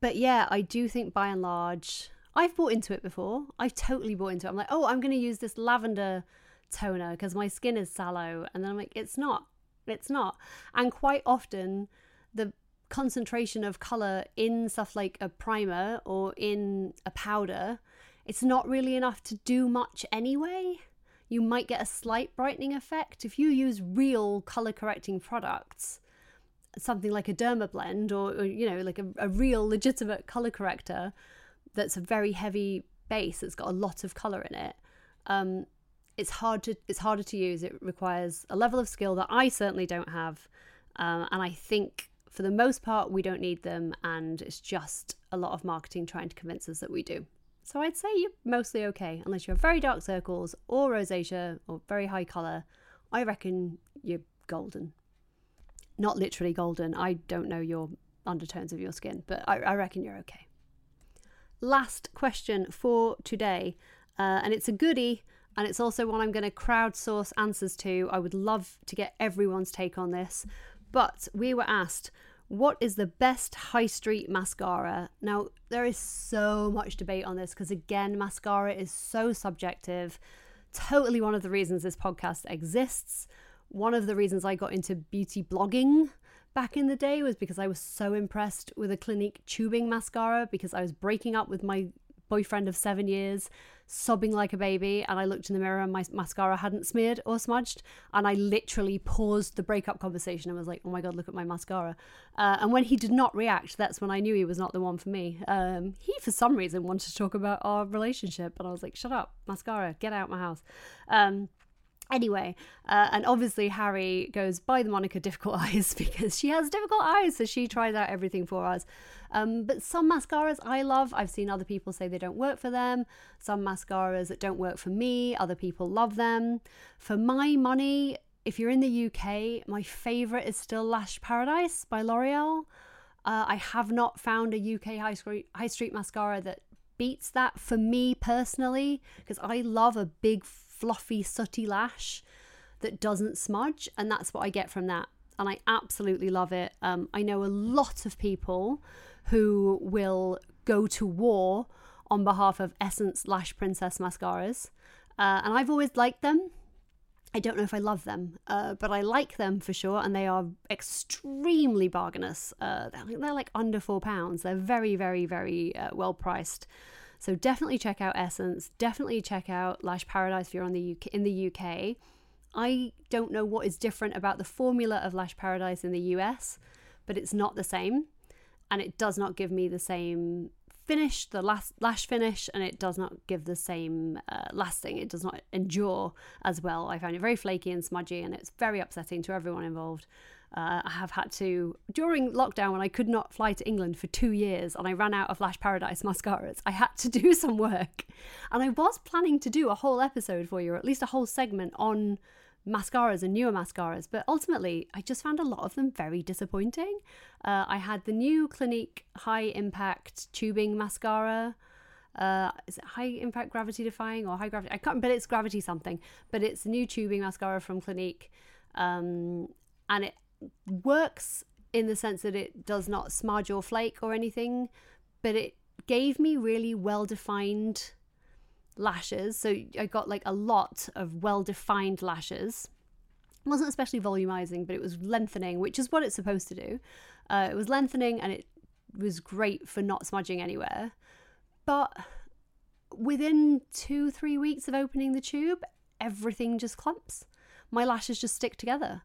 But yeah, I do think by and large, I've bought into it before. I've totally bought into it. I'm like, oh, I'm going to use this lavender toner because my skin is sallow. And then I'm like, it's not. It's not. And quite often, the concentration of color in stuff like a primer or in a powder, it's not really enough to do much anyway. You might get a slight brightening effect if you use real color correcting products, something like a Dermablend or, or you know, like a, a real legitimate color corrector that's a very heavy base that's got a lot of color in it. Um, it's hard to it's harder to use. It requires a level of skill that I certainly don't have, um, and I think for the most part we don't need them, and it's just a lot of marketing trying to convince us that we do. So I'd say you're mostly okay, unless you have very dark circles or rosacea or very high color. I reckon you're golden. Not literally golden. I don't know your undertones of your skin, but I, I reckon you're okay. Last question for today, uh, and it's a goodie and it's also one I'm going to crowdsource answers to. I would love to get everyone's take on this. But we were asked, what is the best high street mascara? Now, there is so much debate on this because, again, mascara is so subjective. Totally one of the reasons this podcast exists. One of the reasons I got into beauty blogging back in the day was because I was so impressed with a Clinique tubing mascara because I was breaking up with my boyfriend of seven years, sobbing like a baby. And I looked in the mirror and my mascara hadn't smeared or smudged. And I literally paused the breakup conversation and was like, oh my God, look at my mascara. Uh, and when he did not react, that's when I knew he was not the one for me. Um, he, for some reason, wanted to talk about our relationship. And I was like, shut up, mascara, get out my house. Um, Anyway, uh, and obviously Harry goes by the moniker Difficult Eyes because she has difficult eyes, so she tries out everything for us. Um, but some mascaras I love. I've seen other people say they don't work for them. Some mascaras that don't work for me, other people love them. For my money, if you're in the UK, my favourite is still Lash Paradise by L'Oreal. Uh, I have not found a UK high street, high street mascara that beats that for me personally because I love a big fluffy, sooty lash that doesn't smudge. And that's what I get from that. And I absolutely love it. Um, I know a lot of people who will go to war on behalf of Essence Lash Princess mascaras. Uh, and I've always liked them. I don't know if I love them, uh, but I like them for sure, and they are extremely bargainous. Uh, they're, like under four pounds. They're very, very, very uh, well priced. So definitely check out Essence. Definitely check out Lash Paradise if you're on the UK, in the UK. I don't know what is different about the formula of Lash Paradise in the US, but it's not the same, and it does not give me the same finish, the last lash finish, and it does not give the same uh, lasting. It does not endure as well. I found it very flaky and smudgy, and it's very upsetting to everyone involved. Uh, I have had to, during lockdown when I could not fly to England for two years and I ran out of Lash Paradise mascaras, I had to do some work. And I was planning to do a whole episode for you, or at least a whole segment on mascaras and newer mascaras, but ultimately I just found a lot of them very disappointing. Uh, I had the new Clinique High Impact Tubing Mascara. Uh, is it high impact gravity defying or high gravity? I can't, but it's gravity something. But it's new tubing mascara from Clinique, um, and it works in the sense that it does not smudge or flake or anything, but it gave me really well defined lashes. So I got like a lot of well defined lashes. It wasn't especially volumizing, but it was lengthening, which is what it's supposed to do. Uh, it was lengthening and it was great for not smudging anywhere. But within two, three weeks of opening the tube, everything just clumps. My lashes just stick together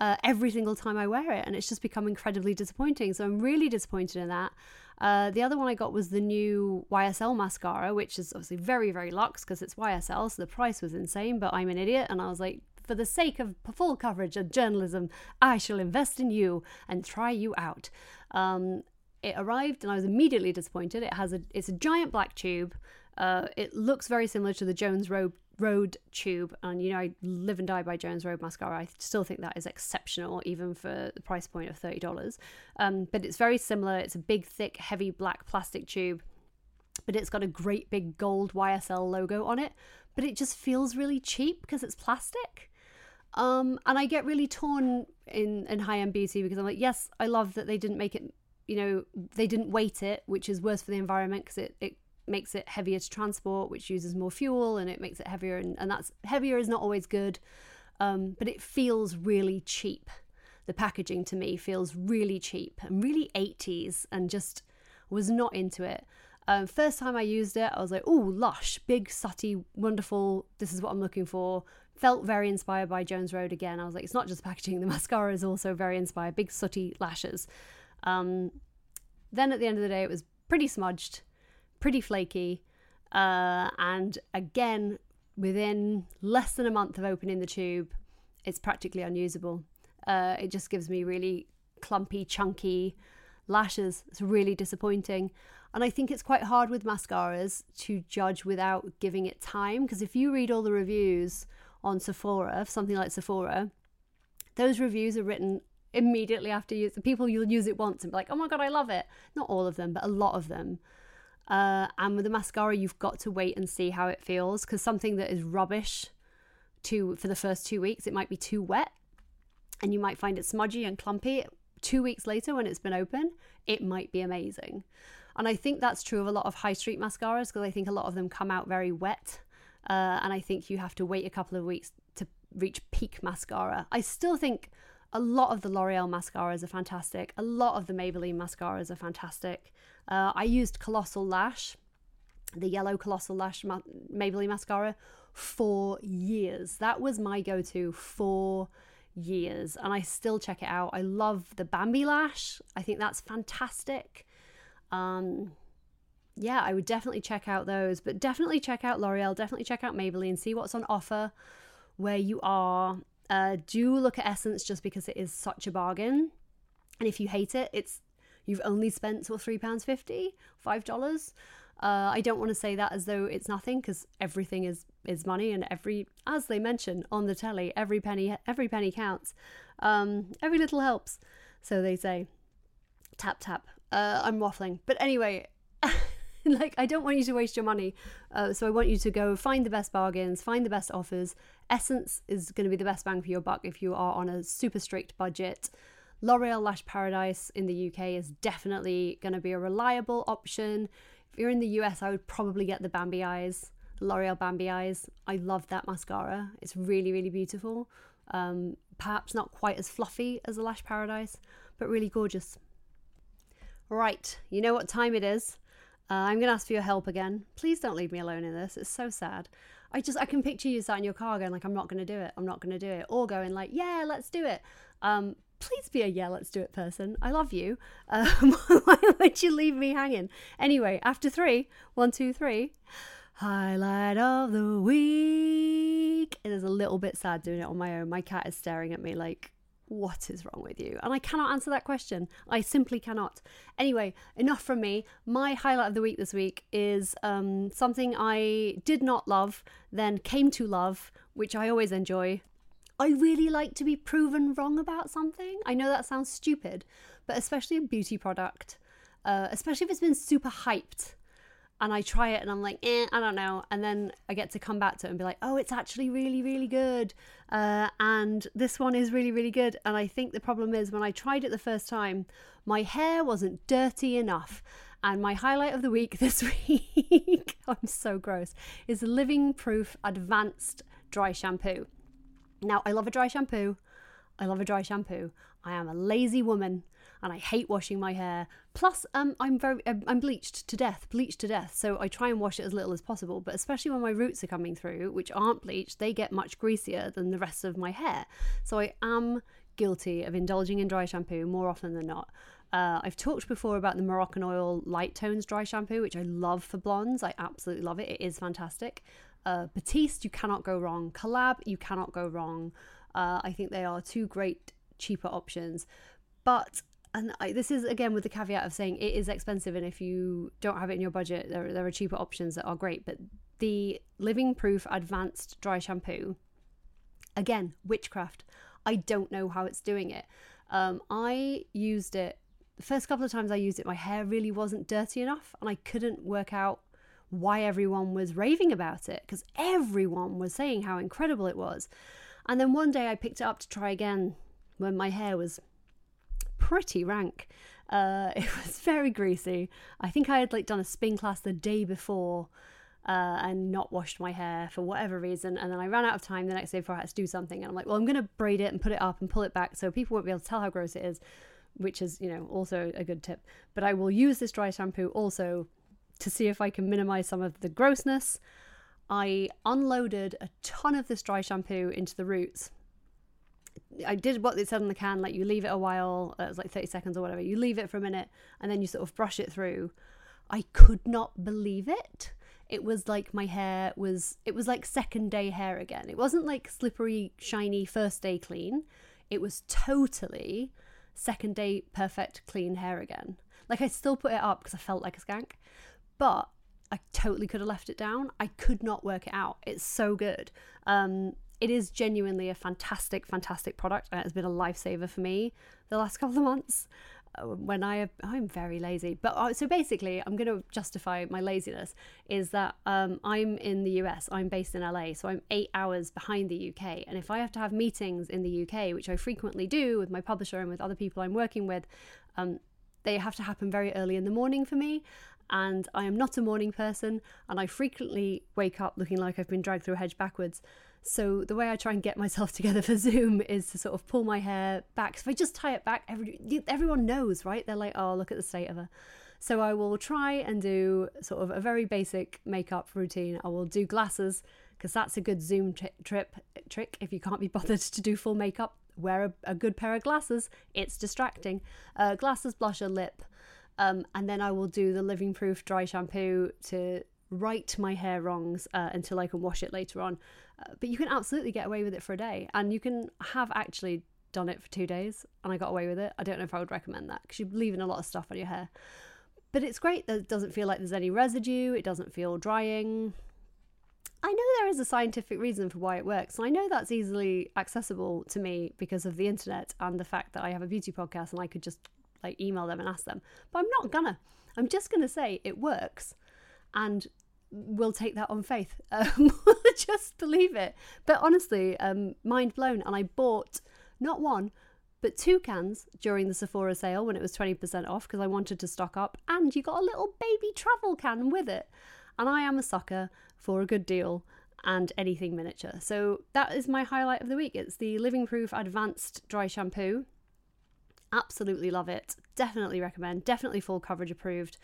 uh, every single time I wear it, and it's just become incredibly disappointing. So I'm really disappointed in that. Uh, the other one I got was the new YSL mascara, which is obviously very, very luxe because it's YSL, so the price was insane, but I'm an idiot. And I was like, for the sake of full coverage of journalism, I shall invest in you and try you out. Um, it arrived and I was immediately disappointed. It has a it's a giant black tube. Uh, it looks very similar to the Jones Road Road tube, and you know, I live and die by Jones Road mascara. I still think that is exceptional, even for the price point of thirty dollars. Um, but it's very similar. It's a big, thick, heavy black plastic tube, but it's got a great big gold YSL logo on it. But it just feels really cheap because it's plastic. Um, and I get really torn in in high end beauty because I'm like, yes, I love that they didn't make it. You know, they didn't weight it, which is worse for the environment because it, it makes it heavier to transport, which uses more fuel and it makes it heavier. And, and that's heavier is not always good, um, but it feels really cheap. The packaging to me feels really cheap and really 80s and just was not into it. Um, first time I used it, I was like, oh, lush, big, sooty, wonderful. This is what I'm looking for. Felt very inspired by Jones Road again. I was like, it's not just packaging, the mascara is also very inspired. Big, sooty lashes. Um, then at the end of the day, it was pretty smudged pretty flaky. Uh, and again, within less than a month of opening the tube, it's practically unusable. Uh, it just gives me really clumpy, chunky lashes. It's really disappointing. And I think it's quite hard with mascaras to judge without giving it time. Because if you read all the reviews on Sephora, something like Sephora, those reviews are written immediately after you. The people you'll use it once and be like, oh my God, I love it. Not all of them, but a lot of them. Uh, and with the mascara, you've got to wait and see how it feels because something that is rubbish to for the first two weeks, it might be too wet, and you might find it smudgy and clumpy. Two weeks later, when it's been open, it might be amazing. And I think that's true of a lot of high street mascaras because I think a lot of them come out very wet. Uh, and I think you have to wait a couple of weeks to reach peak mascara. I still think a lot of the L'Oreal mascaras are fantastic. A lot of the Maybelline mascaras are fantastic. Uh, I used Colossal Lash the yellow colossal lash ma- Maybelline mascara for years. That was my go-to for years, and I still check it out. I love the Bambi lash. I think that's fantastic. Um, yeah, I would definitely check out those, but definitely check out L'Oreal, definitely check out Maybelline, and see what's on offer where you are. Uh, do look at Essence just because it is such a bargain. And if you hate it, it's you've only spent what three pounds fifty, five dollars. Uh, I don't want to say that as though it's nothing because everything is is money and every as they mention on the telly every penny every penny counts. Um, every little helps so they say. Tap tap. Uh, I'm waffling. But anyway like I don't want you to waste your money uh, so I want you to go find the best bargains find the best offers. Essence is going to be the best bang for your buck if you are on a super strict budget L'Oreal Lash Paradise in the UK is definitely going to be a reliable option if you're in the US, I would probably get the Bambi Eyes, L'Oreal Bambi Eyes. I love that mascara. It's really, really beautiful. Um, perhaps not quite as fluffy as the Lash Paradise, but really gorgeous. Right, you know what time it is. Uh, I'm going to ask for your help again. Please don't leave me alone in this. It's so sad. I just I can picture you sat in your car going like I'm not going to do it. I'm not going to do it, or going like yeah, let's do it. Um, please be a yeah, let's do it person. I love you. Um, why would you leave me hanging? Anyway, after three, one, two, three. Highlight of the week. It is a little bit sad doing it on my own. My cat is staring at me like, what is wrong with you? And I cannot answer that question. I simply cannot. Anyway, enough from me. My highlight of the week this week is um, something I did not love, then came to love, which I always enjoy. I really like to be proven wrong about something. I know that sounds stupid, but especially a beauty product, uh, especially if it's been super hyped and I try it and I'm like, eh, I don't know. And then I get to come back to it and be like, oh, it's actually really, really good. Uh, and this one is really, really good. And I think the problem is when I tried it the first time, my hair wasn't dirty enough. And my highlight of the week this week, I'm so gross, is Living Proof Advanced Dry Shampoo. Now, I love a dry shampoo. I love a dry shampoo. I am a lazy woman and I hate washing my hair. Plus, um, I'm very I'm bleached to death, bleached to death. So I try and wash it as little as possible. But especially when my roots are coming through, which aren't bleached, they get much greasier than the rest of my hair. So I am guilty of indulging in dry shampoo more often than not. Uh, I've talked before about the Moroccanoil Light Tones dry shampoo, which I love for blondes. I absolutely love it. It is fantastic. Uh, Batiste, you cannot go wrong. Colab, you cannot go wrong. Uh, I think they are two great cheaper options. But and I, this is again with the caveat of saying it is expensive, and if you don't have it in your budget, there there are cheaper options that are great. But the Living Proof Advanced Dry Shampoo, again, witchcraft. I don't know how it's doing it. Um, I used it the first couple of times I used it. My hair really wasn't dirty enough, and I couldn't work out why everyone was raving about it because everyone was saying how incredible it was. And then one day I picked it up to try again when my hair was pretty rank. Uh, it was very greasy. I think I had like done a spin class the day before uh, and not washed my hair for whatever reason. And then I ran out of time the next day before I had to do something. And I'm like, well, I'm going to braid it and put it up and pull it back so people won't be able to tell how gross it is, which is, you know, also a good tip. But I will use this dry shampoo also to see if I can minimize some of the grossness. I unloaded a ton of this dry shampoo into the roots. I did what it said on the can, like you leave it a while, uh, it was like 30 seconds or whatever. You leave it for a minute and then you sort of brush it through. I could not believe it. It was like my hair was, it was like second day hair again. It wasn't like slippery, shiny, first day clean. It was totally second day perfect, clean hair again. Like I still put it up because I felt like a skank, but I totally could have left it down. I could not work it out. It's so good. Um, it is genuinely a fantastic, fantastic product, and it's been a lifesaver for me the last couple of months. Uh, when I I'm very lazy, but uh, so basically, I'm going to justify my laziness is that um, I'm in the US. I'm based in LA, so I'm eight hours behind the UK. And if I have to have meetings in the UK, which I frequently do with my publisher and with other people I'm working with, um, they have to happen very early in the morning for me and I am not a morning person, and I frequently wake up looking like I've been dragged through a hedge backwards. So the way I try and get myself together for Zoom is to sort of pull my hair back. So if I just tie it back, every, everyone knows, right? They're like, "Oh, look at the state of her." So I will try and do sort of a very basic makeup routine. I will do glasses because that's a good Zoom tri- trip trick. If you can't be bothered to do full makeup, wear a, a good pair of glasses. It's distracting. Uh, glasses, blusher, lip, um, and then I will do the Living Proof dry shampoo to right my hair wrongs uh, until I can wash it later on. Uh, but you can absolutely get away with it for a day, and you can have actually done it for two days and I got away with it. I don't know if I would recommend that because you're leaving a lot of stuff on your hair. But it's great that it doesn't feel like there's any residue, it doesn't feel drying. I know there is a scientific reason for why it works, and I know that's easily accessible to me because of the internet and the fact that I have a beauty podcast and I could just like email them and ask them. But I'm not gonna. I'm just gonna say it works, and we'll take that on faith. Um, just believe it. But honestly, um, mind blown. And I bought not one, but two cans during the Sephora sale when it was 20% off because I wanted to stock up. And you got a little baby travel can with it. And I am a sucker for a good deal and anything miniature. So that is my highlight of the week. It's the Living Proof Advanced Dry Shampoo. Absolutely love it. Definitely recommend. Definitely full coverage approved.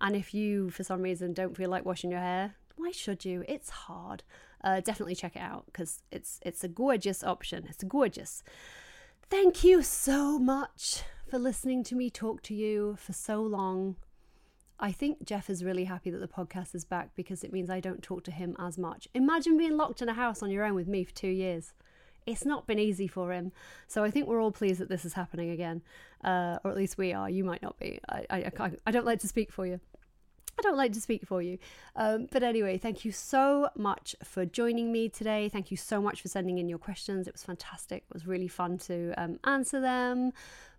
And if you, for some reason, don't feel like washing your hair, why should you? It's hard. Uh, definitely check it out because it's it's a gorgeous option. It's gorgeous. Thank you so much for listening to me talk to you for so long. I think Jeff is really happy that the podcast is back because it means I don't talk to him as much. Imagine being locked in a house on your own with me for two years. It's not been easy for him. So I think we're all pleased that this is happening again. Uh, or at least we are. You might not be. I, I, I don't like to speak for you. I don't like to speak for you. Um, but anyway, thank you so much for joining me today. Thank you so much for sending in your questions. It was fantastic. It was really fun to um, answer them.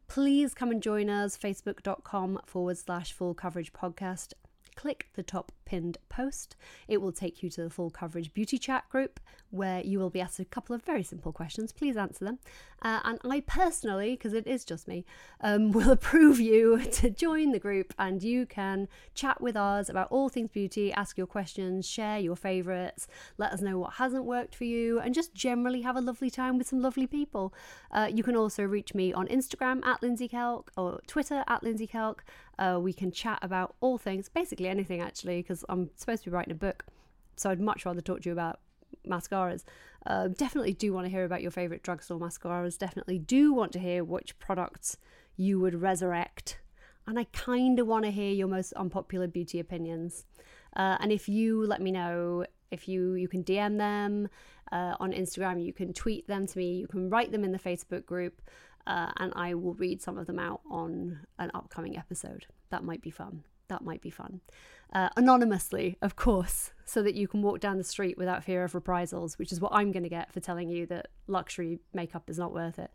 Please come and join us, facebook.com forward slash full coverage podcast click the top pinned post. It will take you to the full coverage beauty chat group where you will be asked a couple of very simple questions. Please answer them. Uh, and I personally, because it is just me, um, will approve you to join the group and you can chat with us about all things beauty, ask your questions, share your favourites, let us know what hasn't worked for you, and just generally have a lovely time with some lovely people. Uh, you can also reach me on Instagram at Lindsey Kelk or Twitter at Lindsey Kelk. Uh, we can chat about all things, basically anything actually, because I'm supposed to be writing a book. So I'd much rather talk to you about mascaras. Uh, definitely do want to hear about your favourite drugstore mascaras. Definitely do want to hear which products you would resurrect. And I kind of want to hear your most unpopular beauty opinions. Uh, and if you let me know, if you you can DM them uh, on Instagram, you can tweet them to me, you can write them in the Facebook group uh, and I will read some of them out on an upcoming episode. That might be fun. That might be fun. Uh, anonymously, of course, so that you can walk down the street without fear of reprisals, which is what I'm going to get for telling you that luxury makeup is not worth it.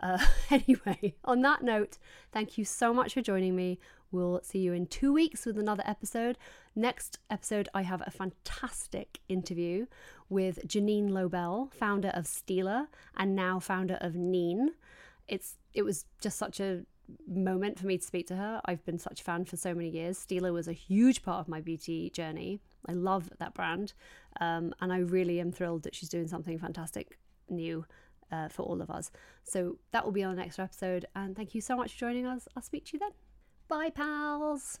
Uh, anyway, on that note, thank you so much for joining me. We'll see you in two weeks with another episode. Next episode, I have a fantastic interview with Jeanine Lobell, founder of Stila and now founder of Neen it's it was just such a moment for me to speak to her. I've been such a fan for so many years. Stila was a huge part of my beauty journey. I love that brand, um, and I really am thrilled that she's doing something fantastic new uh, for all of us. So that will be on the next episode. And thank you so much for joining us. I'll speak to you then. Bye, pals.